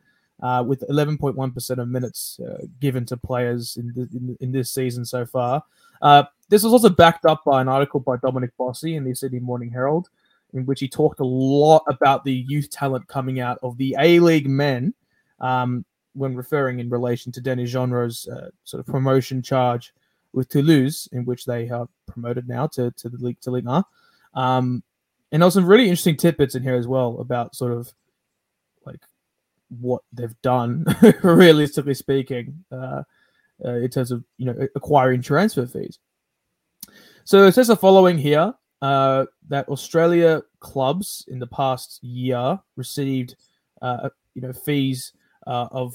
uh, with 11.1 percent of minutes uh, given to players in, the, in, in this season so far. Uh, this was also backed up by an article by Dominic Bossi in the Sydney Morning Herald, in which he talked a lot about the youth talent coming out of the A League men, um, when referring in relation to Denis Genreau's uh, sort of promotion charge with Toulouse, in which they are promoted now to, to the league to Ligue 1. Um, and some really interesting tidbits in here as well about sort of like what they've done, realistically speaking, uh, uh, in terms of you know acquiring transfer fees. So it says the following here uh, that Australia clubs in the past year received uh, you know fees uh, of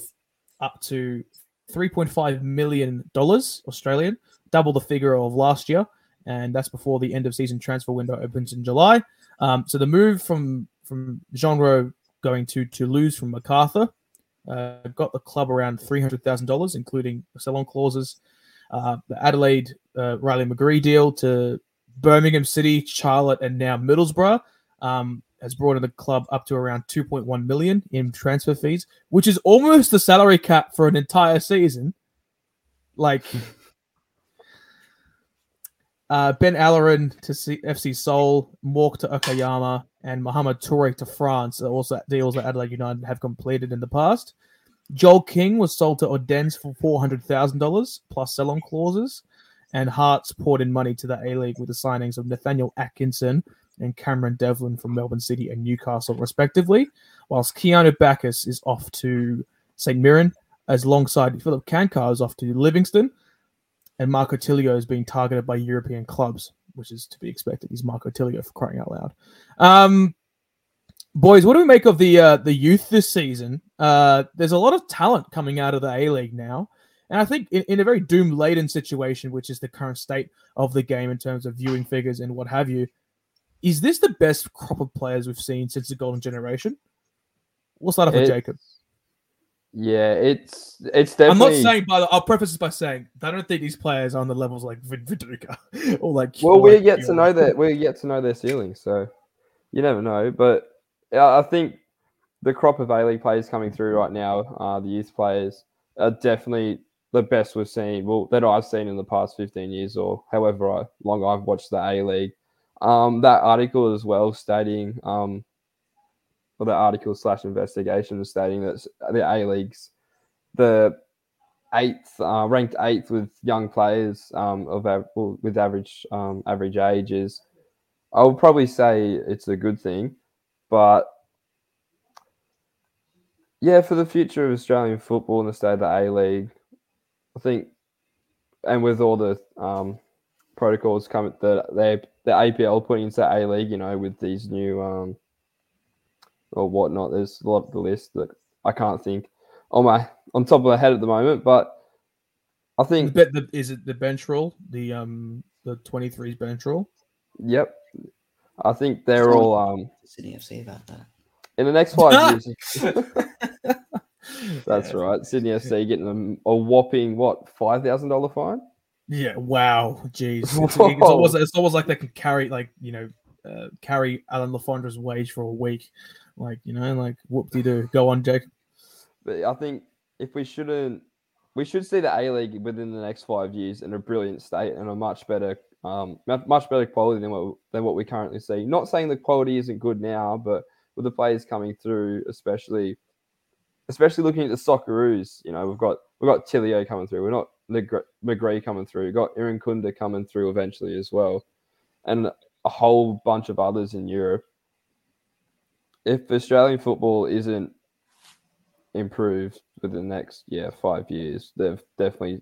up to 3.5 million dollars Australian, double the figure of last year, and that's before the end of season transfer window opens in July. Um, so the move from from Genreau going to Toulouse from Macarthur uh, got the club around three hundred thousand dollars, including sell-on clauses. Uh, the Adelaide uh, Riley McGree deal to Birmingham City, Charlotte, and now Middlesbrough um, has brought in the club up to around 2.1 million in transfer fees, which is almost the salary cap for an entire season. Like uh, Ben Alloran to C- FC Seoul, Mork to Okayama, and Mohamed Toure to France are also deals that Adelaide United have completed in the past. Joel King was sold to Odense for $400,000 plus sell on clauses, and Hearts poured in money to the A League with the signings of Nathaniel Atkinson and Cameron Devlin from Melbourne City and Newcastle, respectively, whilst Keanu Baccus is off to St. Mirren, as alongside Philip Cancar is off to Livingston, and Marco Tilio is being targeted by European clubs, which is to be expected. He's Marco Tilio for crying out loud. Um, boys, what do we make of the uh, the youth this season? Uh, there's a lot of talent coming out of the A League now. And I think in, in a very doom laden situation, which is the current state of the game in terms of viewing figures and what have you, is this the best crop of players we've seen since the golden generation? We'll start off with Jacob. Yeah, it's it's definitely. I'm not saying, by the, I'll preface this by saying I don't think these players are on the levels like Viduka or like. Well, we like, get to know that we get to know their ceiling, so you never know. But I think the crop of A League players coming through right now, uh, the youth players, are definitely the best we've seen. Well, that I've seen in the past 15 years or however long I've watched the A League. Um, that article as well stating, um, or the article slash investigation stating that the A League's the eighth, uh, ranked eighth with young players um, of with average um, average ages. I would probably say it's a good thing, but yeah, for the future of Australian football and the state of the A League, I think, and with all the um, protocols coming that they the APL putting into A League, you know, with these new um or whatnot. There's a lot of the list that I can't think on my on top of my head at the moment, but I think the, the, is it the bench rule, the um the 23's bench rule? Yep, I think they're all um Sydney FC about that. In the next five years. That's yeah, right. Sydney FC getting a, a whopping what five thousand dollar fine. Yeah. Wow. Jeez. It's, it's, almost, it's almost like they can carry like you know uh, carry Adam Le Fondre's wage for a week. Like you know, like whoop de doo. Go on, Jake. But I think if we shouldn't, we should see the A League within the next five years in a brilliant state and a much better, um, much better quality than what than what we currently see. Not saying the quality isn't good now, but with the players coming through, especially especially looking at the Socceroos, you know, we've got we've got Tilio coming through. We're not McGree coming through. Got Irankunda coming through eventually as well, and a whole bunch of others in Europe. If Australian football isn't improved within the next yeah five years, they've definitely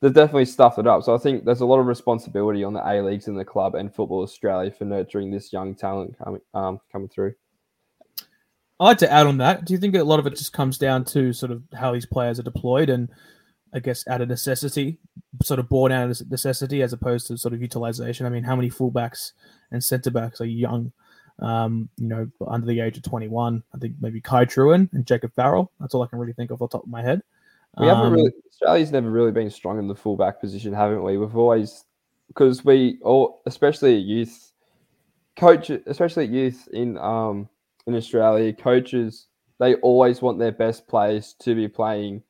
they've definitely stuffed it up. So I think there's a lot of responsibility on the A leagues and the club and Football Australia for nurturing this young talent coming um, coming through. I'd like to add on that. Do you think a lot of it just comes down to sort of how these players are deployed and I guess, out of necessity, sort of born out of necessity as opposed to sort of utilization. I mean, how many fullbacks and centre backs are young? Um, you know, under the age of 21. I think maybe Kai Trewin and Jacob Farrell. That's all I can really think of off the top of my head. We haven't Um, really Australia's never really been strong in the fullback position, haven't we? We've always because we all, especially youth, coach, especially youth in um in Australia, coaches they always want their best players to be playing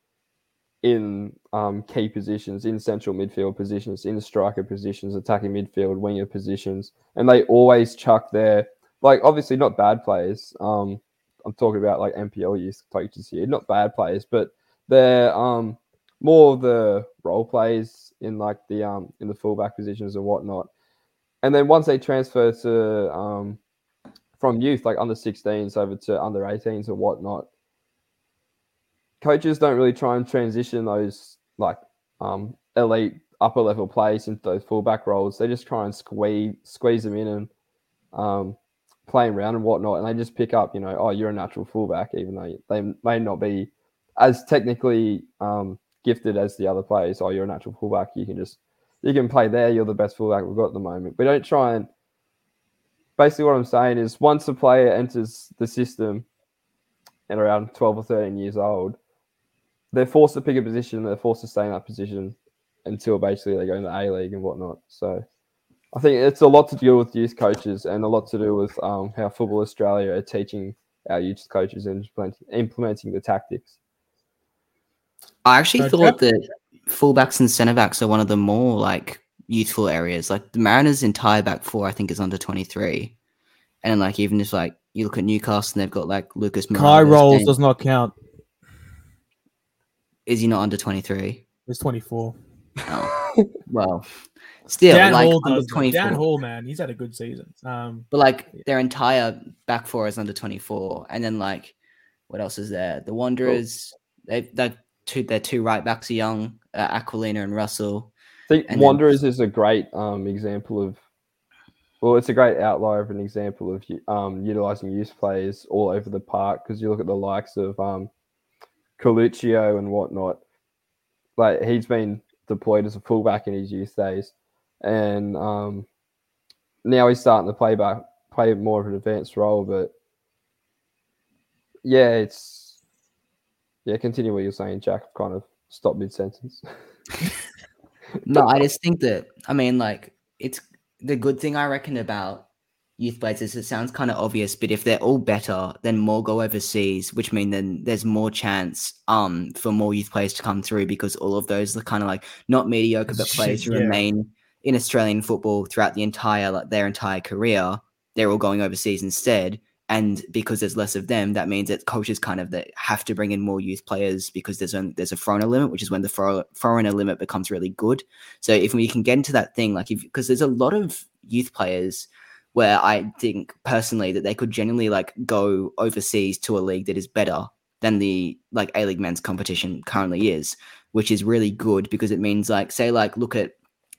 in um, key positions, in central midfield positions, in striker positions, attacking midfield, winger positions, and they always chuck their like obviously not bad players. Um, I'm talking about like NPL youth coaches here, not bad players, but they're um more of the role plays in like the um in the fullback positions and whatnot. And then once they transfer to um from youth, like under 16s over to under 18s or whatnot, coaches don't really try and transition those like um elite upper level players into those fullback roles. They just try and squeeze squeeze them in and um playing around and whatnot, and they just pick up, you know, oh, you're a natural fullback, even though they may not be as technically um, gifted as the other players. Oh, you're a natural fullback. You can just you can play there. You're the best fullback we've got at the moment. We don't try and basically what I'm saying is once a player enters the system at around 12 or 13 years old, they're forced to pick a position. They're forced to stay in that position until basically they go in the A League and whatnot. So I think it's a lot to do with youth coaches and a lot to do with um, how Football Australia are teaching our youth coaches and implementing, implementing the tactics. I actually So, thought that fullbacks and centre backs are one of the more like youthful areas. Like the Mariners' entire back four, I think, is under twenty three, and like even if like you look at Newcastle, and they've got like Lucas. Kai Moraes, Rolls does not count. Is he not under twenty three? It's 24. Oh, well, still Dan like Hall under does. twenty Dan. Hall, man, he's had a good season. Um, But like their entire back four is under 24. And then like what else is there? The Wanderers, they they two their two right backs are young, uh, Aquilina and Russell. I think And then- Wanderers is a great um, example of, well, it's a great outlier of an example of um, utilizing youth players all over the park because you look at the likes of um, Coluccio and whatnot. Like he's been deployed as a fullback in his youth days, and um, now he's starting to play back, play more of an advanced role. But yeah, it's yeah. Continue what you're saying, Jack. Kind of stopped mid sentence. No, I just think that I mean like it's the good thing I reckon about youth players it sounds kind of obvious, but if they're all better, then more go overseas, which mean then there's more chance um for more youth players to come through because all of those are kind of like not mediocre but players who Yeah. remain in Australian football throughout the entire like their entire career, they're all going overseas instead. And because there's less of them, that means that coaches kind of that have to bring in more youth players because there's only there's a foreigner limit, which is when the for- foreigner limit becomes really good. So if we can get into that thing, like if because there's a lot of youth players where I think personally that they could genuinely like go overseas to a league that is better than the like A League men's competition currently is, which is really good because it means like say like look at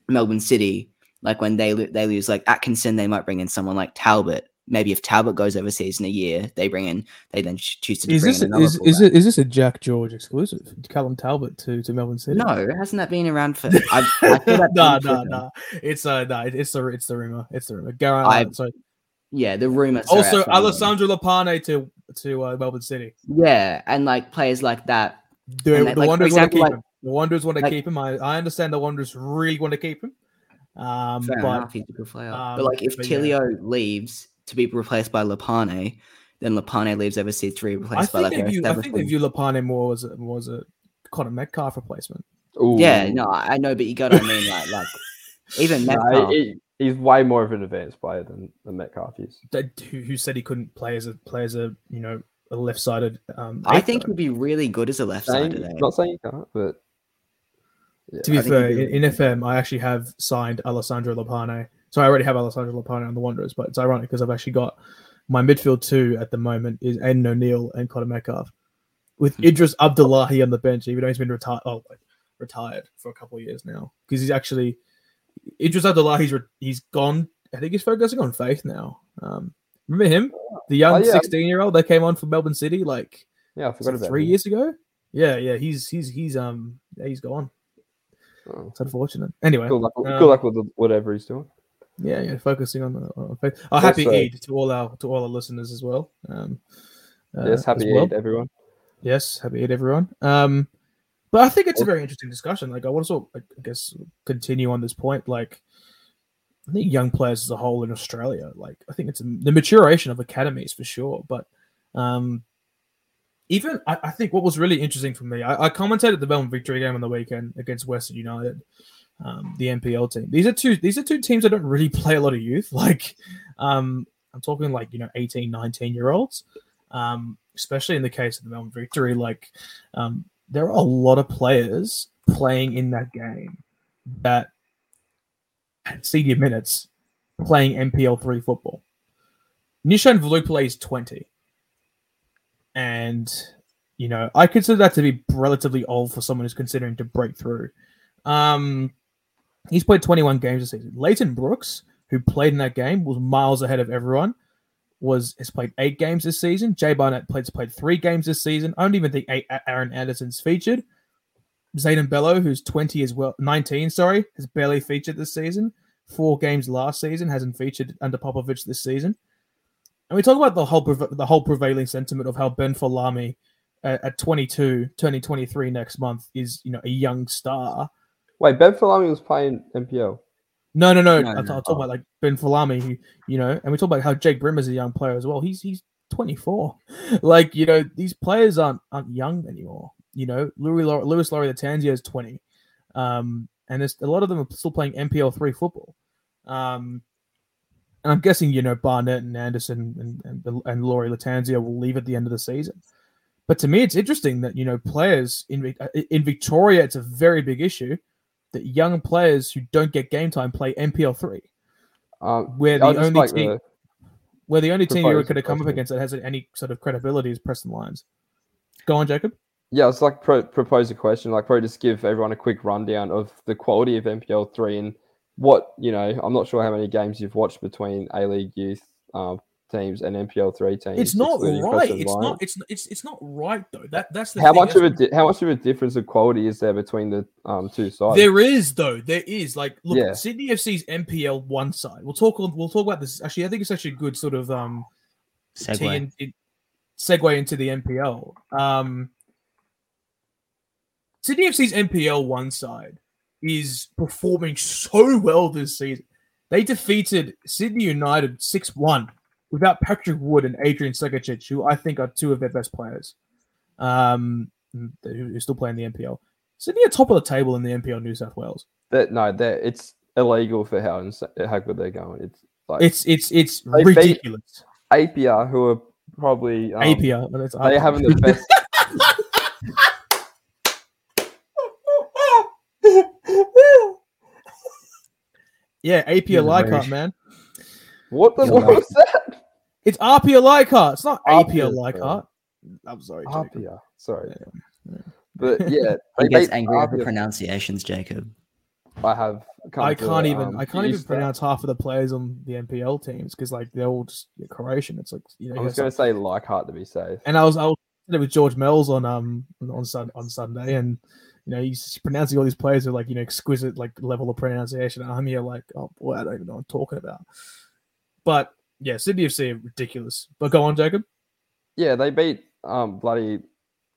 Melbourne City, like when they they lose like Atkinson, they might bring in someone like Talbot. Maybe if Talbot goes overseas in a year, they bring in they then choose to is bring this in another is, is fullback. it is this a Jack George exclusive? Callum Talbot to, to Melbourne City? No, hasn't that been around for? I, I no, no, no. It's uh, no, it's the it's the rumor. It's the rumor. Gareth, I- so Yeah, the rumor. sorry, also. Alessandro Lopane to to uh, Melbourne City. Yeah, and like players like that. The, like, Wanderers want to keep like- him. The Wanderers want to like- keep him. I, I understand the Wanderers really want to keep him. Um, Fair but enough, he's a good player. um, but like, if but yeah. Tilio leaves to be replaced by Lopane, then Lopane leaves overseas to be I replaced by think like they view I think they view Lopane more as a, was a Connor Metcalf replacement. Yeah, no, I know, but you got what I mean. Like, like even No, Metcalf. he- he's way more of an advanced player than, than Metcalf is. That, who, who said he couldn't play as a play as a you know a left sided. Um, I think though. he'd be really good as a left Saying, sided. not saying you can't, but yeah. To be I fair, be in, in FM, I actually have signed Alessandro Lopane. So I already have Alessandro Lopane on the Wanderers, but it's ironic because I've actually got my midfield two at the moment is Aiden O'Neill and Connor Metcalf, with Hmm. Idris Abdullahi on the bench, even though he's been retired. Oh, like, retired for a couple of years now because he's actually Idris Abdullahi's re- he's gone. I think he's focusing on faith now. Um, remember him, the young Oh, yeah. sixteen year old that came on for Melbourne City like yeah, I forgot about three him. years ago. Yeah, yeah, he's he's he's um yeah, he's gone. Oh. It's unfortunate. Anyway, Good luck, um, good luck with whatever he's doing. Yeah, yeah, focusing on the on faith. Oh, happy Also- Eid to all our to all our listeners as well. Um, uh, yes, happy well. Eid, everyone. Yes, happy Eid, everyone. Um, but I think it's a very interesting discussion. Like, I want to sort of, I guess, continue on this point. Like, I think young players as a whole in Australia, like, I think it's the maturation of academies for sure. But um, even I, I think what was really interesting for me, I, I at the Melbourne Victory game on the weekend against Western United, um, the NPL team. These are two. These are two teams that don't really play a lot of youth. Like, um, I'm talking like you know 18, 19 year olds. Um, especially in the case of the Melbourne Victory, like um, there are a lot of players playing in that game that senior minutes playing NPL three football. Nishan Velu plays 20. And you know, I consider that to be relatively old for someone who's considering to break through. Um he's played 21 games this season. Leighton Brooks, who played in that game, was miles ahead of everyone was has played eight games this season. Jay Barnett played played three games this season. I don't even think Aaron Anderson's featured. Zayden Bello, who's 20 as well, 19, sorry, has barely featured this season. Four games last season, hasn't featured under Popovic this season. And we talk about the whole the whole prevailing sentiment of how Ben Folami at, uh, at 22, turning 23 next month, is you know a young star. Wait, Ben Folami was playing NPL. No, no, no. No, I'll, no. I'll talk about like Ben Folami, who you know, and we talk about how Jake Brim is a young player as well. He's he's 24. Like you know, these players aren't aren't young anymore. You know, Louis Lau- Lewis Laurie Latanzio is 20, um, and there's a lot of them are still playing NPL three football. Um, and I'm guessing you know Barnett and Anderson and and, and Laurie Latanzio will leave at the end of the season. But to me, it's interesting that you know players in uh, in Victoria, it's a very big issue that young players who don't get game time play NPL three. Um, Where the only like team- to- Where the only team a going to come up against that has any sort of credibility is Preston Lions. Go on, Jacob. Yeah, it's like pro- propose a question, like probably just give everyone a quick rundown of the quality of NPL three and what you know. I'm not sure how many games you've watched between A League youth um, teams and NPL three teams. It's not right. It's Lions. not. It's it's it's not right though. That that's the How thing. much of a di- how much of a difference of quality is there between the um, two sides? There is though. There is like look Yeah. Sydney FC's NPL one side. We'll talk. on- We'll talk about this. Actually, I think it's actually a good sort of um Segue. tee in, in- segue into the NPL. Um, Sydney FC's NPL one side is performing so well this season. They defeated Sydney United 6 1 without Patrick Wood and Adrian Segecic, who I think are two of their best players, um, who who still play in the NPL. Sydney are top of the table in the NPL New South Wales. that no, that it's illegal for how ins- how good they're going. It's like It's it's it's ridiculous. APR who are probably um, APR. but it's They're having the best. yeah, APR You're the Leichhardt, rage. man. What the You're what was that? It's RPA Leichhardt. It's not APR RPA, Leichhardt. I'm sorry. Jacob. APR, sorry, Yeah. but yeah, He they gets beat angry over APR. pronunciations, Jacob. I have. I can't even. um, I can't use even that. pronounce half of the players on the NPL teams because like they're all just Croatian. It's like you know. I was going to say Leichhardt to be safe. and I was I was with George Mells on um on Sun on Sunday, and you know he's pronouncing all these players with like you know exquisite like level of pronunciation. I'm here like, oh boy, I don't even know what I'm talking about. But yeah, Sydney FC ridiculous. But go on, Jacob. Yeah, they beat um bloody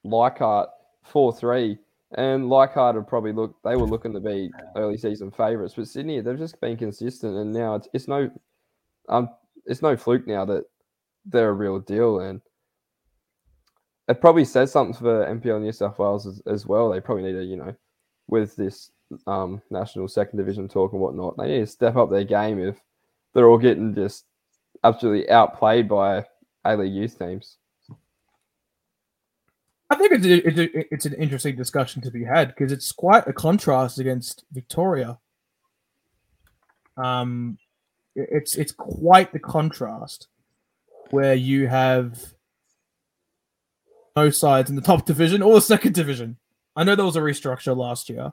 Leichhardt four three, and Leichhardt had probably look. They were looking to be early season favourites, but Sydney they've just been consistent, and now it's it's no um it's no fluke now that they're a real deal, and it probably says something for NPL New South Wales as, as well. They probably need to you know with this um national second division talk and whatnot, they need to step up their game if they're all getting just absolutely outplayed by A League youth teams. I think it's a, it's, a, it's an interesting discussion to be had because it's quite a contrast against Victoria. Um, it's it's quite the contrast where you have no sides in the top division or the second division. I know there was a restructure last year,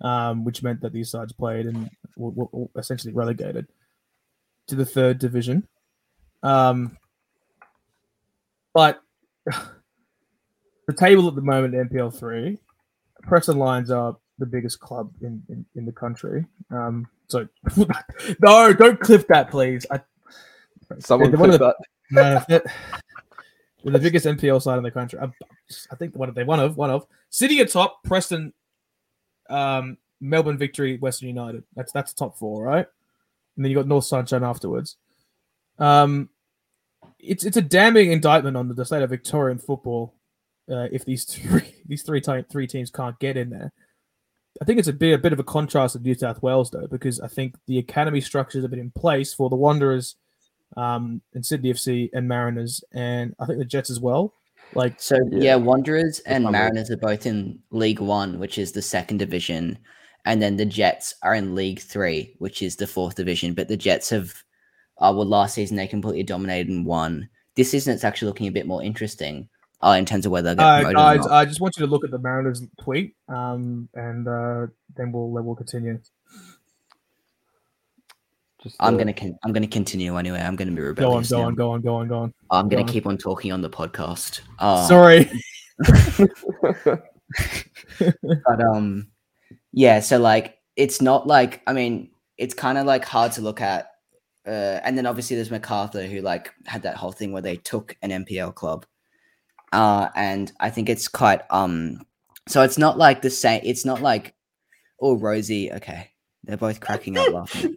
um, which meant that these sides played and were- were essentially relegated to the third division. Um, but the table at the moment, NPL three, Preston Lions are the biggest club in, in, in the country. Um, so no, don't clip that, please. I, Someone They're one of clip the- that. no, they're, they're the biggest NPL side in the country. I, I think one of they one of one of City at top, Preston, um, Melbourne Victory, Western United. That's that's the top four, right? And then you got North Sunshine afterwards. Um, it's it's a damning indictment on the state of Victorian football. Uh, if these three these three ti- three teams can't get in there, I think it's a bit a bit of a contrast to New South Wales though, because I think the academy structures have been in place for the Wanderers, um, and Sydney FC and Mariners, and I think the Jets as well. Like So Yeah. yeah, Wanderers and Mariners are both in League One, which is the second division, and then the Jets are in League Three, which is the fourth division. But the Jets have, uh, well, last season they completely dominated and won. This season it's actually looking a bit more interesting, uh, in terms of whether they'll get uh, promoted guys, or not. I just want you to look at the Mariners tweet, um, and uh, then we'll we'll continue. Just, I'm uh, gonna con- I'm gonna continue anyway. I'm gonna be Go on, go now. on, go on, go on, go on. I'm gonna on. keep on talking on the podcast. Uh, Sorry. but um yeah so like it's not like i mean it's kind of like hard to look at uh and then obviously there's macarthur who like had that whole thing where they took an mpl club. Uh and i think it's quite um so it's not like the same it's not like oh rosie okay they're both cracking up laughing.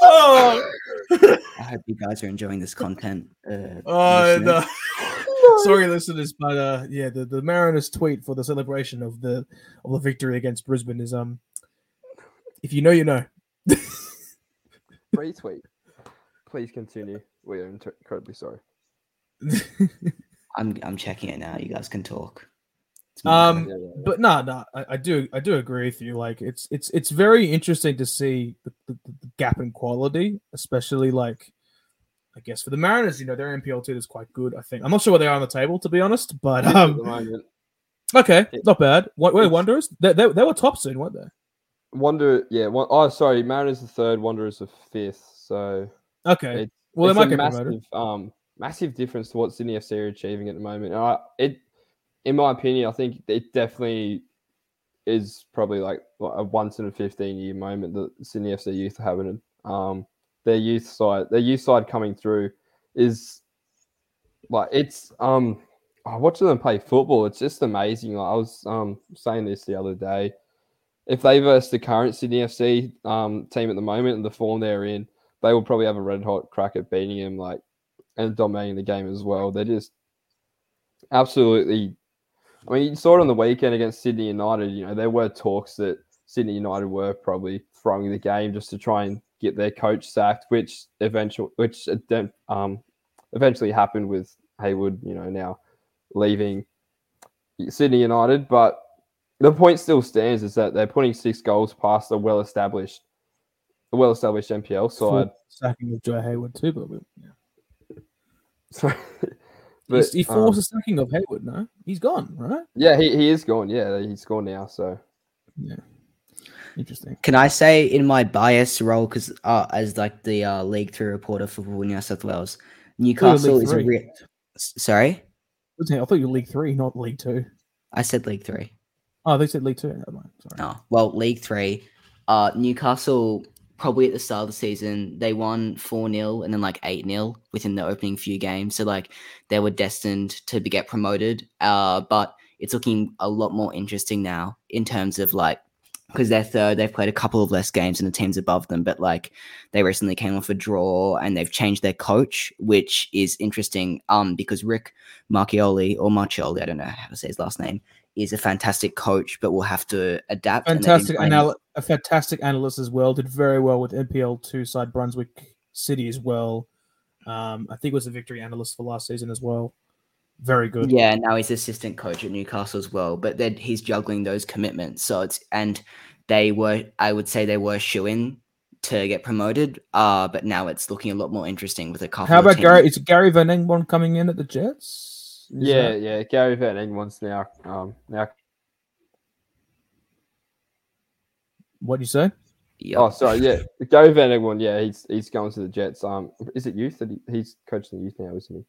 Oh, i hope you guys are enjoying this content uh oh no. Sorry, listeners, but uh, yeah, the, the Mariners tweet for the celebration of the of the victory against Brisbane is um, if you know, you know. retweet. Please continue. We are incredibly sorry. i'm i'm checking it now you guys can talk Um. Yeah, yeah, yeah. but no, no, I, I do, I do agree with you. Like, it's, it's, it's very interesting to see the, the, the gap in quality, especially like, I guess for the Mariners, you know, their NPL two is quite good. I think I'm not sure where they are on the table to be honest, but um, okay, not bad. What, it's- Wanderers? They, they, they were top soon, weren't they? Wonder, yeah. One, oh, sorry. Mariners the third. Wanderers the fifth. So Okay, It- well, it's might a massive, promoted. um, massive difference to what Sydney FC are achieving at the moment. And I, it, in my opinion, I think it definitely is probably like a once in a fifteen year moment that Sydney FC youth are having. Um, their youth side, their youth side coming through is like it's um. watching them play football, it's just amazing. Like I was um saying this the other day. If they verse the current Sydney FC um, team at the moment and the form they're in, they will probably have a red hot crack at beating him, like and dominating the game as well. They're just absolutely. I mean, you saw it on the weekend against Sydney United. You know, there were talks that Sydney United were probably throwing the game just to try and get their coach sacked, which eventually, which then, um, eventually happened with Haywood. You know, now leaving Sydney United, but the point still stands is that they're putting six goals past a well-established, a well-established NPL side. Sacking of Joe Hayward too, but we- yeah. So, He's- he um, forced a sacking of Hayward. No, he's gone. Right? yeah, he, he is gone. Yeah, he's gone now. So Yeah. Interesting. Can I say in my bias role, because uh, as like the uh, League Three reporter for New South Wales, Newcastle is a Three. re- sorry, I thought you were League Three, not League Two. I said League Three. Oh, they said League Two. Never mind. Sorry. No, well, League Three. Uh, Newcastle probably at the start of the season they won four 0 and then like eight 0 within the opening few games. So like they were destined to be, get promoted. Uh, but it's looking a lot more interesting now in terms of like because they're third, they've played a couple of less games than the teams above them, but like they recently came off a draw and they've changed their coach, which is interesting. Um, because Rick Marchioli or Marchioli, I don't know how to say his last name, is a fantastic coach, but will have to adapt. and they've been Fantastic anal- a fantastic analyst as well. Did very well with NPL two side Brunswick City as well. Um, I think was a victory analyst for last season as well. Very good. Yeah, now he's assistant coach at Newcastle as well, but then he's juggling those commitments. So it's and they were, I would say, they were shoe in to get promoted. Uh, but now it's looking a lot more interesting with a couple. How about teams. Gary? Is Gary Van Egmond coming in at the Jets? Is yeah, that- yeah. Gary Van Egmond's now um now. What do you say? Yep. Oh, sorry. Yeah, Gary Van Egmond. Yeah, he's he's going to the Jets. Um, is it youth that he's coaching the youth now, isn't he?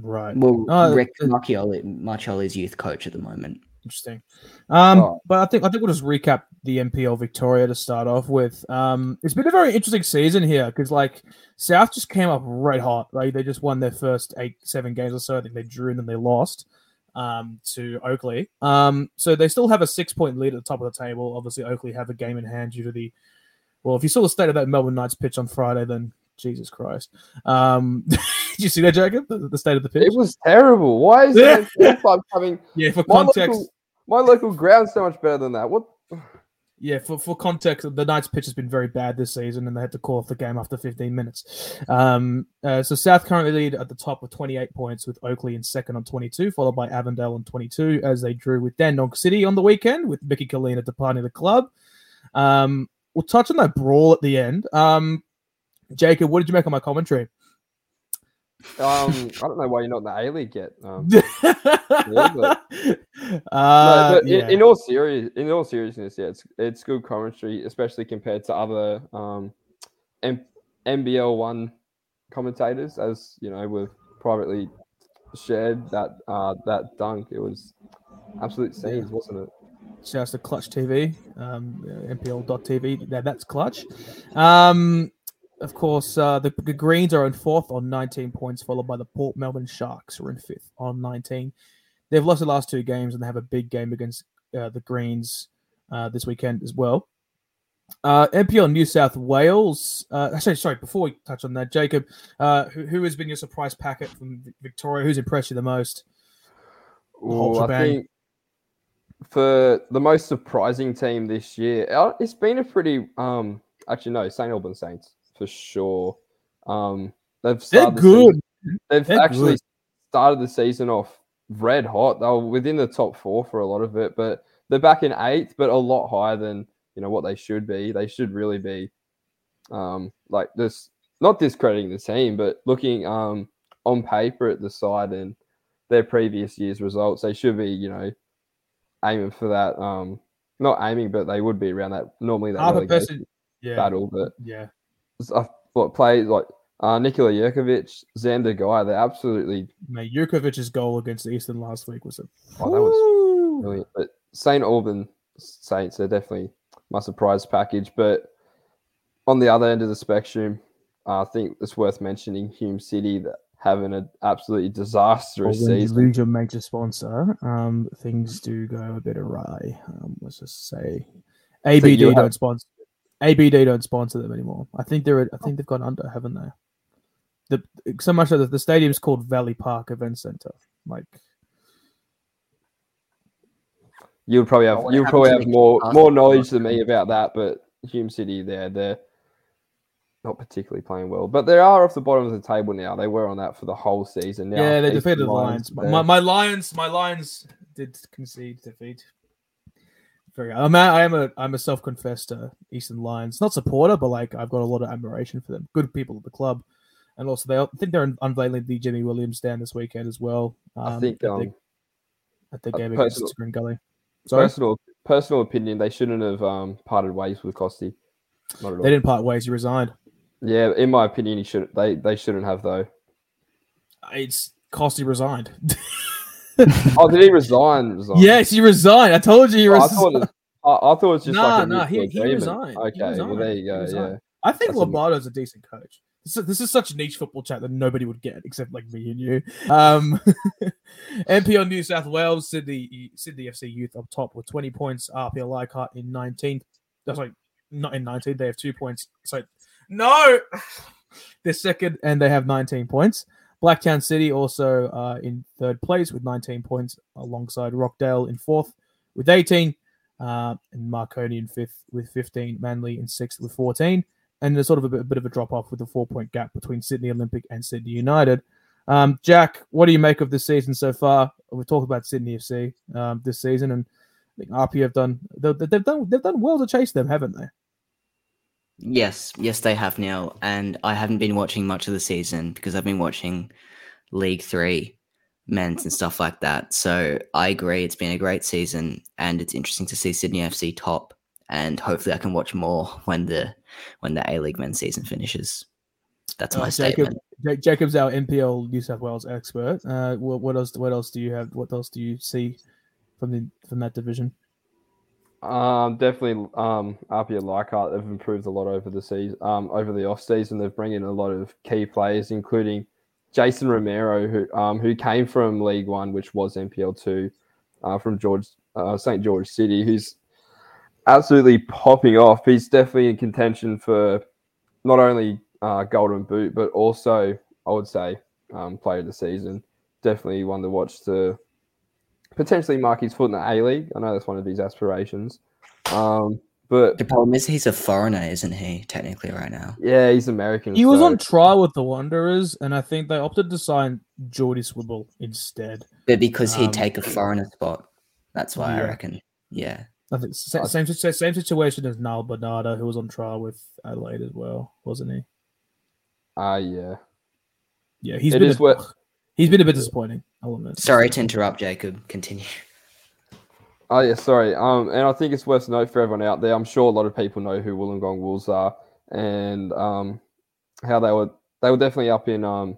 Right. Well, Uh, Rick Marchioli, Marchioli's youth coach at the moment. Interesting. Um, Oh. but I think I think we'll just recap the NPL Victoria to start off with. Um, it's been a very interesting season here because like South just came up red hot. Right, they just won their first eight, seven games or so. I think they drew and then they lost um, to Oakleigh. Um, so they still have a six point lead at the top of the table. Obviously, Oakleigh have a game in hand due to the. Well, if you saw the state of that Melbourne Knights pitch on Friday, then Jesus Christ. Um, did you see that, Jacob? The, the state of the pitch. It was terrible. Why is a club coming? yeah, for My context. local, my local ground's so much better than that. What? Yeah, for, for context, the Knights' pitch has been very bad this season, and they had to call off the game after 15 minutes. Um, uh, so South currently lead at the top with 28 points, with Oakleigh in second on 22, followed by Avondale on 22, as they drew with Dandenong City on the weekend, with Mickey Kalina departing the club. Um, we'll touch on that brawl at the end. Um, Jacob, what did you make of my commentary? Um, I don't know why you're not in the A League yet. Um, uh, no, but yeah. in, in all serious, in all seriousness, yeah, it's it's good commentary, especially compared to other um, M- NPL one commentators, as you know, we've privately shared that uh, that dunk. It was absolute scenes, wasn't it? Shouts to Clutch TV, um, uh, NPL.tv. That's Clutch. Um, of course, uh, the, the Greens are in fourth on 19 points, followed by the Port Melbourne Sharks, who are in fifth on 19. They've lost the last two games and they have a big game against uh, the Greens uh, this weekend as well. Uh, NPL New South Wales. Uh, actually, sorry, before we touch on that, Jacob, uh, who, who has been your surprise packet from Victoria? Who's impressed you the most? Ooh, I think for the most surprising team this year, uh, it's been a pretty um actually no St Albans Saints for sure. Um, they've They're started the they've They're actually good. started the season off red hot. They were within the top four for a lot of it, but they're back in eighth, but a lot higher than you know what they should be. They should really be um like this not discrediting the team, but looking um on paper at the side and their previous year's results, they should be, you know, aiming for that. Um, not aiming, but they would be around that normally that person. Yeah. battle. But Yeah. I thought players like uh, Nikola Jerkovic, Xander Guy, they're absolutely Mate, Jurkovic's goal against Eastern last week was a Oh, that was brilliant. But St. Alban Saints are definitely my surprise package. But on the other end of the spectrum, I think it's worth mentioning Hume City that having an absolutely Well, disastrous when you season. lose your major sponsor, um, things do go a bit awry. Um, let's just say, ABD don't have- sponsor. ABD don't sponsor them anymore. I think they're. I think they've gone under, haven't they? The so much that the, the stadium's called Valley Park Event Center. Like, You'll probably have you'll probably have more more knowledge than me about that. But Hume City, there they're not particularly playing well, but they are off the bottom of the table now. They were on that for the whole season. Now yeah, they defeated the Lions. they're- My, my Lions, my Lions did concede defeat. Very. I'm a, I am a I'm a self-confessed uh, Eastern Lions, not supporter, but like I've got a lot of admiration for them. Good people at the club, and also they I think they're unveiling the Jimmy Williams stand this weekend as well. Um, I think at, um, the, at the uh, game personal- against Green Gully. Sorry, personal personal opinion, they shouldn't have um, parted ways with Costi. Not at all. they didn't part ways. He resigned. Yeah, in my opinion, he should. They they shouldn't have though. It's Costi resigned. Oh, did he resign? resign? yes, he resigned. I told you he Oh, resigned. I, thought it was just Nah, like a nah, he- he resigned. He Okay, well there you go. Yeah, I think That's Lombardo's a decent coach. This is, this is such a niche football chat that nobody would get except like me and you. Um, NPL New South Wales, Sydney Sydney FC Youth up top with 20 points. APIA Leichhardt in 19th. That's like not in 19th. They have two points. So no, they're second and they have 19 points. Blacktown City also uh, in third place with 19 points, alongside Rockdale in fourth with 18, uh, and Marconi in fifth with 15, Manly in sixth with 14 and there's sort of a bit, a bit of a drop off with a four point gap between Sydney Olympic and Sydney United. Um, Jack, what do you make of the season so far? We've talked about Sydney FC um, this season, and I think RP have done they've done they've done well to chase them, haven't they? Yes, yes, they have now, and I haven't been watching much of the season because I've been watching League Three, men's and stuff like that. So I agree, it's been a great season, and it's interesting to see Sydney FC top, and hopefully I can watch more when the when the A League men's season finishes. That's Uh, my Jacob, statement. Jake Jacob's our NPL New South Wales expert. Uh, what, what else? What else do you have? What else do you see from the from that division? Um, definitely. Um, APIA Leichhardt they've improved a lot over the season. Um, over the off season, they've brought in a lot of key players, including Jason Romero, who um who came from League One, which was NPL two, uh, from George uh, St George City, who's absolutely popping off. He's definitely in contention for not only uh, Golden Boot, but also I would say um, player of the season. Definitely one to watch to potentially mark his foot in the A League. I know that's one of his aspirations. Um, but The problem is he's a foreigner, isn't he? Technically, right now. yeah, he's American. He was on trial with the Wanderers, and I think they opted to sign Geordie Swibble instead. But because he'd Um, take a foreigner spot, that's why yeah. I reckon. Yeah. I think sa- same same situation as Niall Bernardo, who was on trial with Adelaide as well, wasn't he? Ah, yeah. Yeah, he's It been is a, what- he's been a bit disappointing. I'll admit. Sorry to interrupt, Jacob. Continue. Oh yeah, sorry. Um, and I think it's worth to note for everyone out there. I'm sure a lot of people know who Wollongong Wolves are, and um, how they were they were definitely up in um,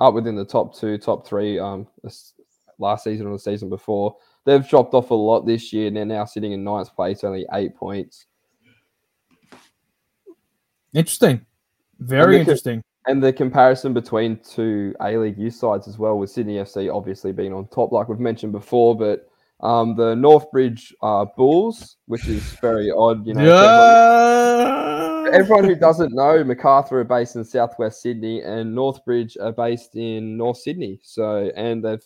up within the top two, top three. Um, last season or the season before. They've dropped off a lot this year, and they're now sitting in ninth place, only eight points. Interesting, very And because- interesting. And the comparison between two A League youth sides as well, with Sydney FC obviously being on top, like we've mentioned before, but um, the Northbridge uh, Bulls, which is very odd, you know. for everyone- Yeah. Everyone who doesn't know, Macarthur are based in Southwest Sydney, and Northbridge are based in North Sydney. So, and they've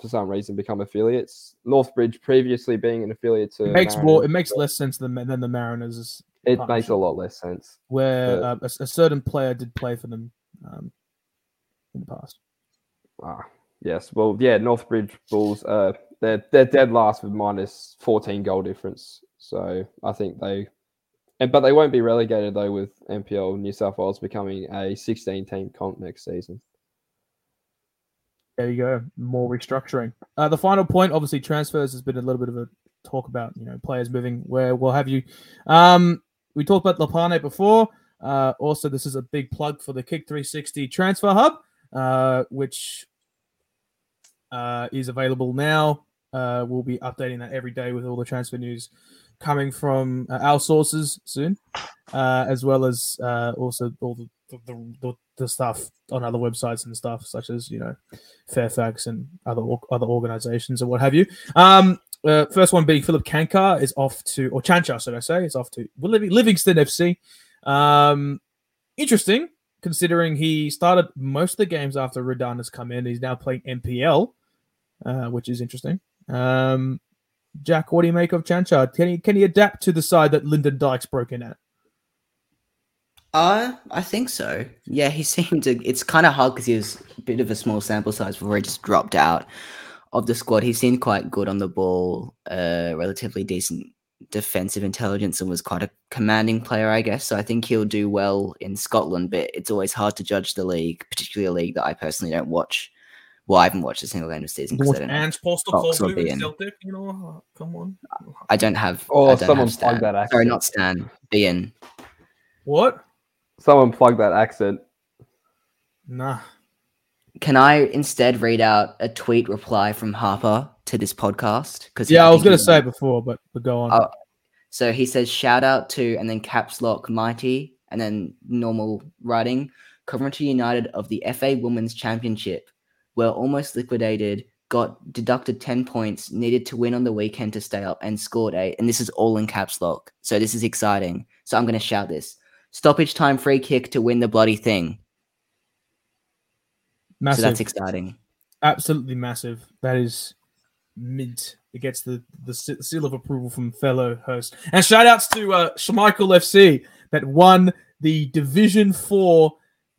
for some reason become affiliates. Northbridge previously being an affiliate to It makes Mariners, more. It makes less sense than than the Mariners, It makes a lot less sense. where uh, a, a certain player did play for them um, in the past. Ah, yes. Well, yeah, Northbridge Bulls. Uh, they're they're dead last with minus fourteen goal difference. So I think they, and but they won't be relegated though with NPL New South Wales becoming a sixteen team comp next season. There you go. More restructuring. Uh, the final point, obviously, transfers has been a little bit of a talk about, you know, players moving where we'll have you. Um, we talked about Lopane before. Uh, also, this is a big plug for the Kick 360 Transfer Hub, uh, which uh, is available now. Uh, we'll be updating that every day with all the transfer news coming from uh, our sources soon, uh, as well as also all the the, the the stuff on other websites and stuff, such as you know Fairfax and other other organizations and what have you. Um, first one being Filip Cancar is off to, or Chancha, should I say, is off to Livingston FC. Um, interesting, considering he started most of the games after Redan has come in. He's now playing NPL, uh, which is interesting. Um, Jack, what do you make of Chancha? Can he can he adapt to the side that Lyndon Dykes broke in at? Uh, I think so. Yeah, he seemed to. It's kind of hard because he was a bit of a small sample size before he just dropped out of the squad. He seemed quite good on the ball, uh, relatively decent defensive intelligence, and was quite a commanding player, I guess. So I think he'll do well in Scotland, but it's always hard to judge the league, particularly a league that I personally don't watch. Well, I haven't watched a single game this season because I don't. Have, Ange Postel Fox called will be Blue in. Celtic, you know, uh, come on. I don't have. Oh, I don't someone have plugged Stan. that Sorry, not Stan. Ian. What? Someone plug that accent. Nah. Can I instead read out a tweet reply from Harper to this podcast? Because Yeah, I was gonna say it before, but but go on. Oh, So he says, shout out to, and then caps lock mighty, and then normal writing. Coventry United of the FA Women's Championship were almost liquidated, got deducted 10 points, needed to win on the weekend to stay up, and scored eight. And this is all in caps lock. So this is exciting. So I'm going to shout this stoppage time free kick to win the bloody thing. massive. So that's exciting. absolutely massive. That is mint. It gets the the seal of approval from fellow host. And shout outs to uh, Schmeichel FC that won the Division Four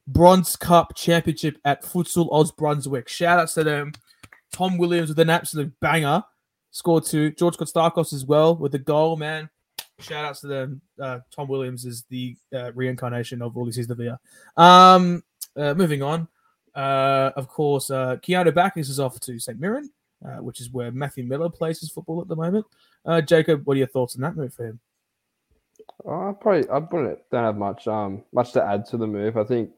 Bronze Cup Championship at Futsal Oz Brunswick. Shout outs to them. Tom Williams with an absolute banger. Scored two. George Kostakos as well with the goal, man. Shout outs to them. Uh, Tom Williams is the uh, reincarnation of Ulises Dávila. Um, uh, moving on. Uh, of course, uh, Keanu Baccus is off to St. Mirren, uh, which is where Matthew Miller plays his football at the moment. Uh, Jacob, what are your thoughts on that move for him? Uh, I probably I wouldn't don't have much um much to add to the move. I think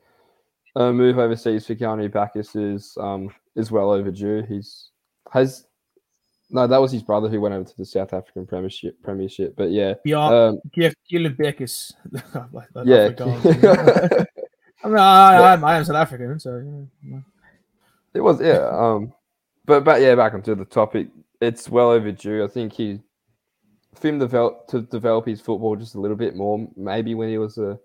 a move overseas for Keanu Baccus is um is well overdue. He's has no, that was his brother who went over to the South African Premiership. Premiership, but yeah, Yeah, um, yeah. I mean, I, I, I am South African, so know. it was yeah. Um, but but yeah, back onto the topic. It's well overdue. I think he for him develop to develop his football just a little bit more. Maybe when he was a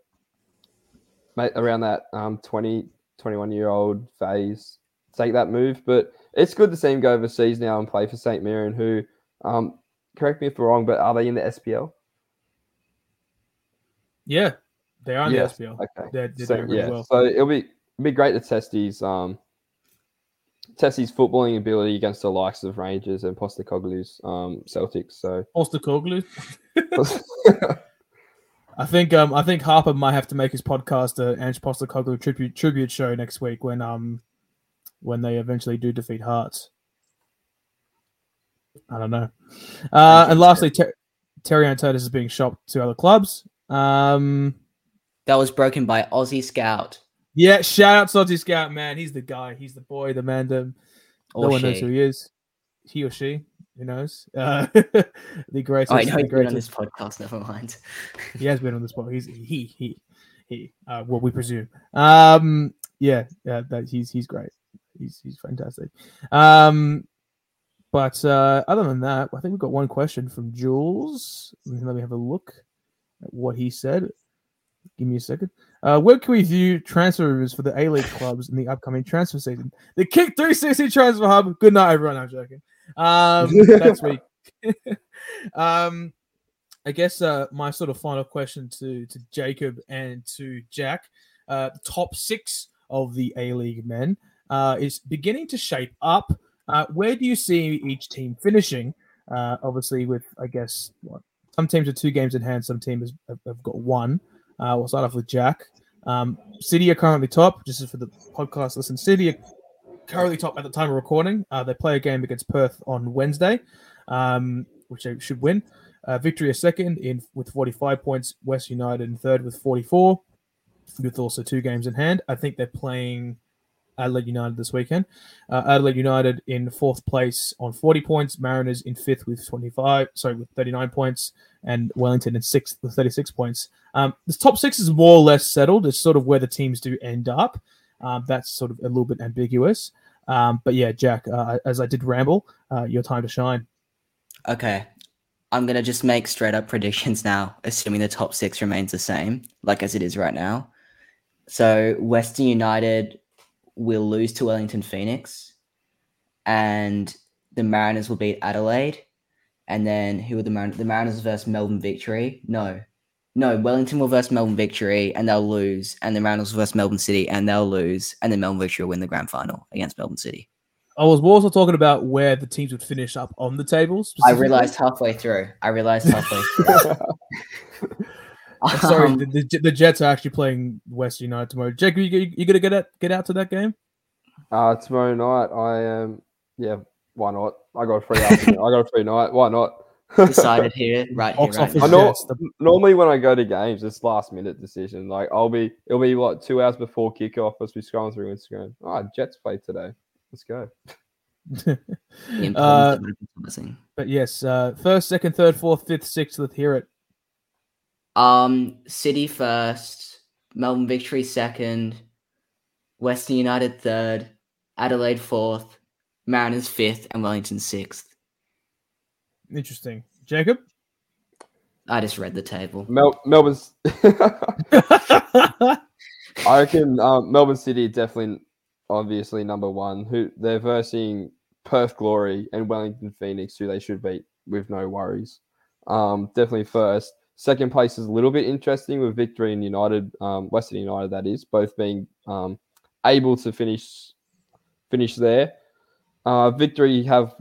mate around that um 20, 21 year old phase, take that move. But it's good to see him go overseas now and play for St. Mirren, who um correct me if I'm wrong, but are they in the SPL? yeah, they are in Yes, the SPL. Okay. They're, they're so, yeah, well. so it'll be it'll be great to test his um test his footballing ability against the likes of Rangers and Postecoglou's um Celtics. So Postecoglou. I think um I think Harper might have to make his podcast a Ange Postecoglou tribute tribute show next week when um when they eventually do defeat Hearts. I don't know. Uh, and lastly, Ter- Terry Antonis is being shopped to other clubs. Um, That was broken by Aussie Scout. Yeah, shout out Sodzy Scout, man. He's the guy. He's the boy, the man. The, Or no one knows who he is. He or she. Who knows? Uh, the greatest. Oh, I know he's been on this podcast. Never mind. He has been on the spot. He's he he he. Uh, what we presume. Um, yeah, yeah. That he's he's great. He's he's fantastic. Um, but uh, other than that, I think we've got one question from Jules. Let me have a look at what he said. Give me a second. Uh, where can we view transfer rumors for the A League clubs in the upcoming transfer season? The Kick 360 Transfer Hub. Good night, everyone. I'm joking. Um, that's week. um, I guess uh, my sort of final question to to Jacob and to Jack, uh, top six of the A League men uh, is beginning to shape up. Uh, where do you see each team finishing? Uh, obviously, with I guess what some teams are two games in hand, some teams have, have got one. Uh, we'll start off with Jack. Um, City are currently top. Just for the podcast, listen, City are currently top at the time of recording. Uh, they play a game against Perth on Wednesday, um, which they should win. Uh, victory is second in with 45 points. West United in third with 44, with also two games in hand. I think they're playing Adelaide United this weekend. Uh, Adelaide United in fourth place on 40 points. Mariners in fifth with 25, sorry, with 39 points, and Wellington in sixth with 36 points. Um, this top six is more or less settled. It's sort of where the teams do end up. Um, that's sort of a little bit ambiguous. Um, but yeah, Jack, uh, as I did ramble, uh, your time to shine. Okay. I'm going to just make straight up predictions now, assuming the top six remains the same, like as it is right now. So, Western United will lose to Wellington Phoenix, and the Mariners will beat Adelaide. And then who are the Mariners? The Mariners versus Melbourne Victory? No. No, Wellington will versus Melbourne Victory, and they'll lose. And the Mariners will versus Melbourne City, and they'll lose. And then Melbourne Victory will win the grand final against Melbourne City. I was also talking about where the teams would finish up on the tables. I realized halfway through. I realized halfway through. Sorry, Um, the, the, the Jets are actually playing West United tomorrow. Jack, you, you, you gonna get out, get out to that game? uh, tomorrow night, I am. yeah, why not? I got a free afternoon. I got a free night. Why not? decided here, right here, right I know- The, Normally, when I go to games, it's last minute decision. Like I'll be, it'll be like two hours before kickoff. I'll be scrolling through Instagram. Oh, Jets play today. Let's go. Uh, but yes, uh, first, second, third, fourth, fifth, sixth. Let's hear it. Um, City first, Melbourne Victory second, Western United third, Adelaide fourth, Mariners fifth, and Wellington sixth. Interesting, Jacob. I just read the table. Mel- Melbourne's. I reckon um, Melbourne City definitely, obviously number one. Who they're versing Perth Glory and Wellington Phoenix, who they should beat with no worries. Um, definitely first. Second place is a little bit interesting with Victory and United, um, Western United, that is, both being um, able to finish finish there. Uh, Victory have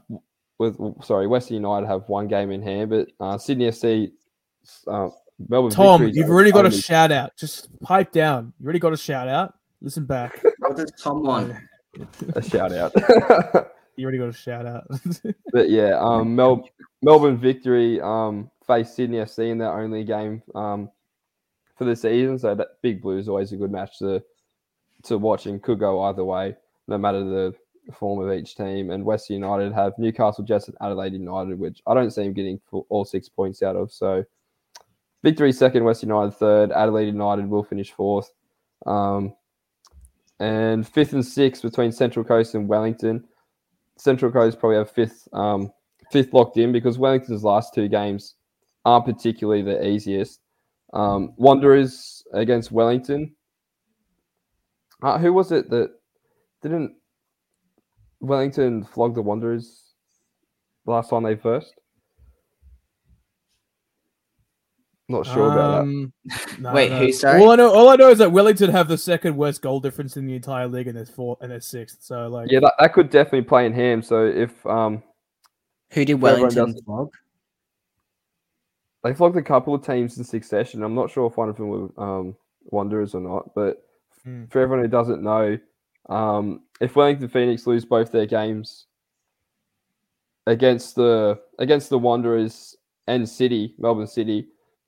with sorry, Western United have one game in hand, but uh, Sydney FC, uh, Melbourne. Tom, Victory's you've already got a shout out. Just pipe down. You already got a shout out. Listen back. What does Tom want? a shout out. You already got a shout out. but yeah, um, Mel- Melbourne victory um, faced Sydney FC in their only game um, for the season. So that Big Blue is always a good match to to watch and could go either way, no matter the form of each team. And West United have Newcastle Jets and Adelaide United, which I don't see them getting all six points out of. So victory second, West United third, Adelaide United will finish fourth. Um, and fifth and sixth between Central Coast and Wellington. Central Coast probably have fifth um, fifth locked in because Wellington's last two games aren't particularly the easiest. Um, Wanderers against Wellington. Uh, who was it that didn't Wellington flog the Wanderers last time they first? Not sure about that. Um, no, Wait, no. who, sorry? All I know, all I know is that Wellington have the second worst goal difference in the entire league, and they're fourth and they're sixth. So like, Yeah, that, that could definitely play in ham. So if um, Who did Everyone Wellington does it. flog? they flogged a couple of teams in succession, I'm not sure if one of them were um, Wanderers or not. But Hmm. for everyone who doesn't know, um, if Wellington Phoenix lose both their games against the against the Wanderers and City, Melbourne City,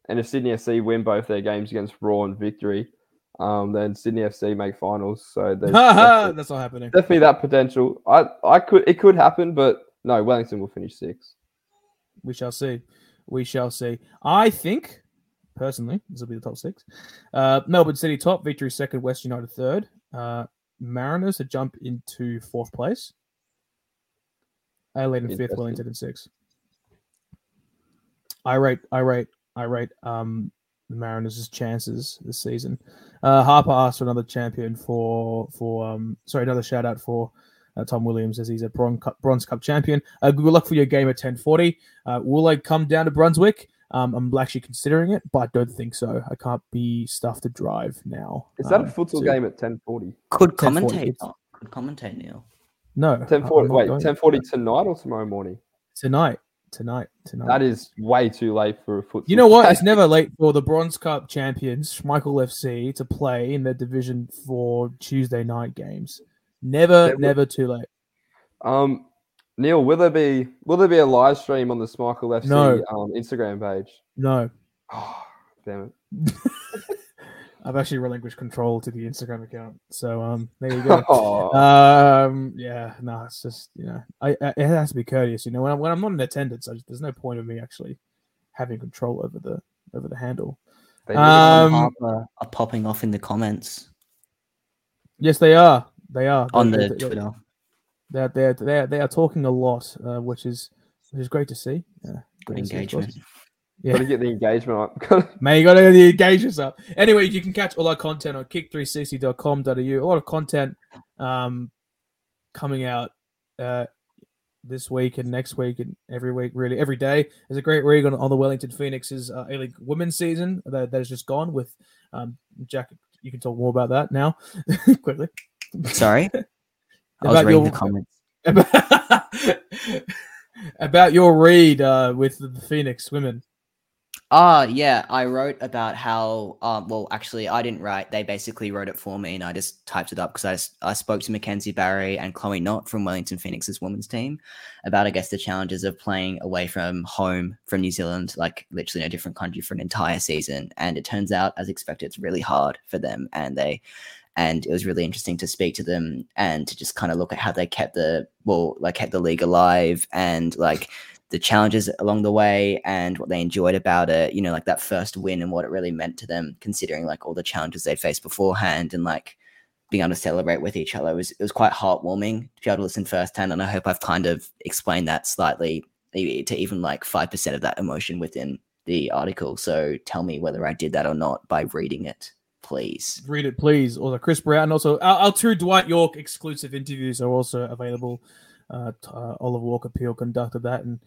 and if Sydney FC win both their games against Roar and Victory, um, then Sydney FC make finals. So that's not happening. definitely that potential. I I could it could happen, but no, Wellington will finish sixth. We shall see. We shall see. I think, personally, this will be the top six. Uh, Melbourne City top, Victory second, West United third. Uh, Mariners to jump into fourth place. Adelaide in fifth, Wellington in sixth. I rate, I rate, I rate um, the Mariners' chances this season. Uh, Harper asked for another champion for for um, sorry, another shout out for uh, Tom Williams says he's a bronze cup, bronze cup champion. Uh, good luck for your game at 1040. Uh, will I come down to Brunswick? Um, I'm actually considering it, but I don't think so. I can't be stuffed to drive now. Is that a um, futsal to- game at ten forty? Could 10:40, commentate. oh, Could commentate, Neal. No. I- Ten I'm forty. not Wait, going. ten forty tonight or tomorrow morning? Tonight. Tonight. Tonight. That is way too late for a futsal. You know what? It's never late for the Bronze Cup champions, Michael FC, to play in their division for Tuesday night games. Never, Never- never too late. Um, Neal, will there be will there be a live stream on the Schmeichel FC No. um, Instagram page? No, Oh, damn it! I've actually relinquished control to the Instagram account. So um, there you go. Oh, um, yeah, no, it's just you know, I, I it has to be courteous. You know, when I'm, when I'm not in attendance, I just, there's no point of me actually having control over the over the handle. they um, are popping off in the comments Yes, they are. They are on the they- Twitter. They're they're they're they are talking a lot, uh, which is which is great to see. Yeah, great to see, of engagement. Got to Yeah, get the engagement up. man, you got to get the engagements up. Anyway, you can catch all our content on kick360.com.au. A lot of content um coming out uh this week and next week and every week, really every day. There's a great read on, on the Wellington Phoenix's uh, A League women's season that, that has just gone with um Jack. You can talk more about that now, quickly. Sorry, I was reading your- the comments. about, about your read uh, with the Phoenix women. Ah, yeah, I wrote about how. Um, well, actually, I didn't write. They basically wrote it for me, and I just typed it up because I, I spoke to Mackenzie Barry and Chloe Knott from Wellington Phoenix's women's team about, I guess, the challenges of playing away from home from New Zealand, like literally in a different country for an entire season. And it turns out, as expected, it's really hard for them, and they. And it was really interesting to speak to them and to just kind of look at how they kept the well, like kept the league alive and like the challenges along the way and what they enjoyed about it you know like that first win and what it really meant to them considering like all the challenges they faced beforehand and like being able to celebrate with each other. It was it was quite heartwarming to be able to listen firsthand and i hope i've kind of explained that slightly to even like 5% of that emotion within the article. So tell me whether i did that or not by reading it please Read it, please. Also, Chris Brown. Also, our, our two Dwight Yorke exclusive interviews are also available. Uh, uh, Oliver Walker Peel conducted that, and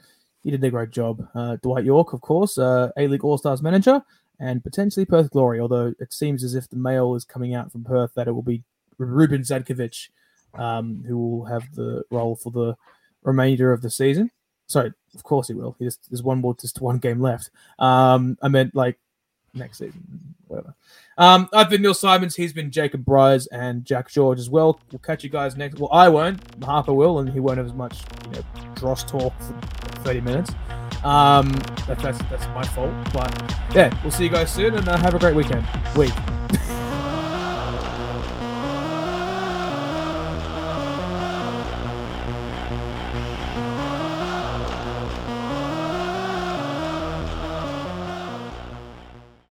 he did a great job. Uh, Dwight Yorke, of course, uh, A League All Stars manager, and potentially Perth Glory. Although it seems as if the mail is coming out from Perth that it will be Ruben Zadkovic um, who will have the role for the remainder of the season. Sorry, of course he will. He just, there's one more, just one game left. Um, I meant like next season, whatever. Um, I've been Neal Symons. He's been Jacob Briers and Jack George as well. We'll catch you guys next. Well, I won't. Harper will, and he won't have as much, you know, dross talk for 30 minutes. Um, that, that's that's my fault. But yeah, we'll see you guys soon, and uh, have a great weekend. Week.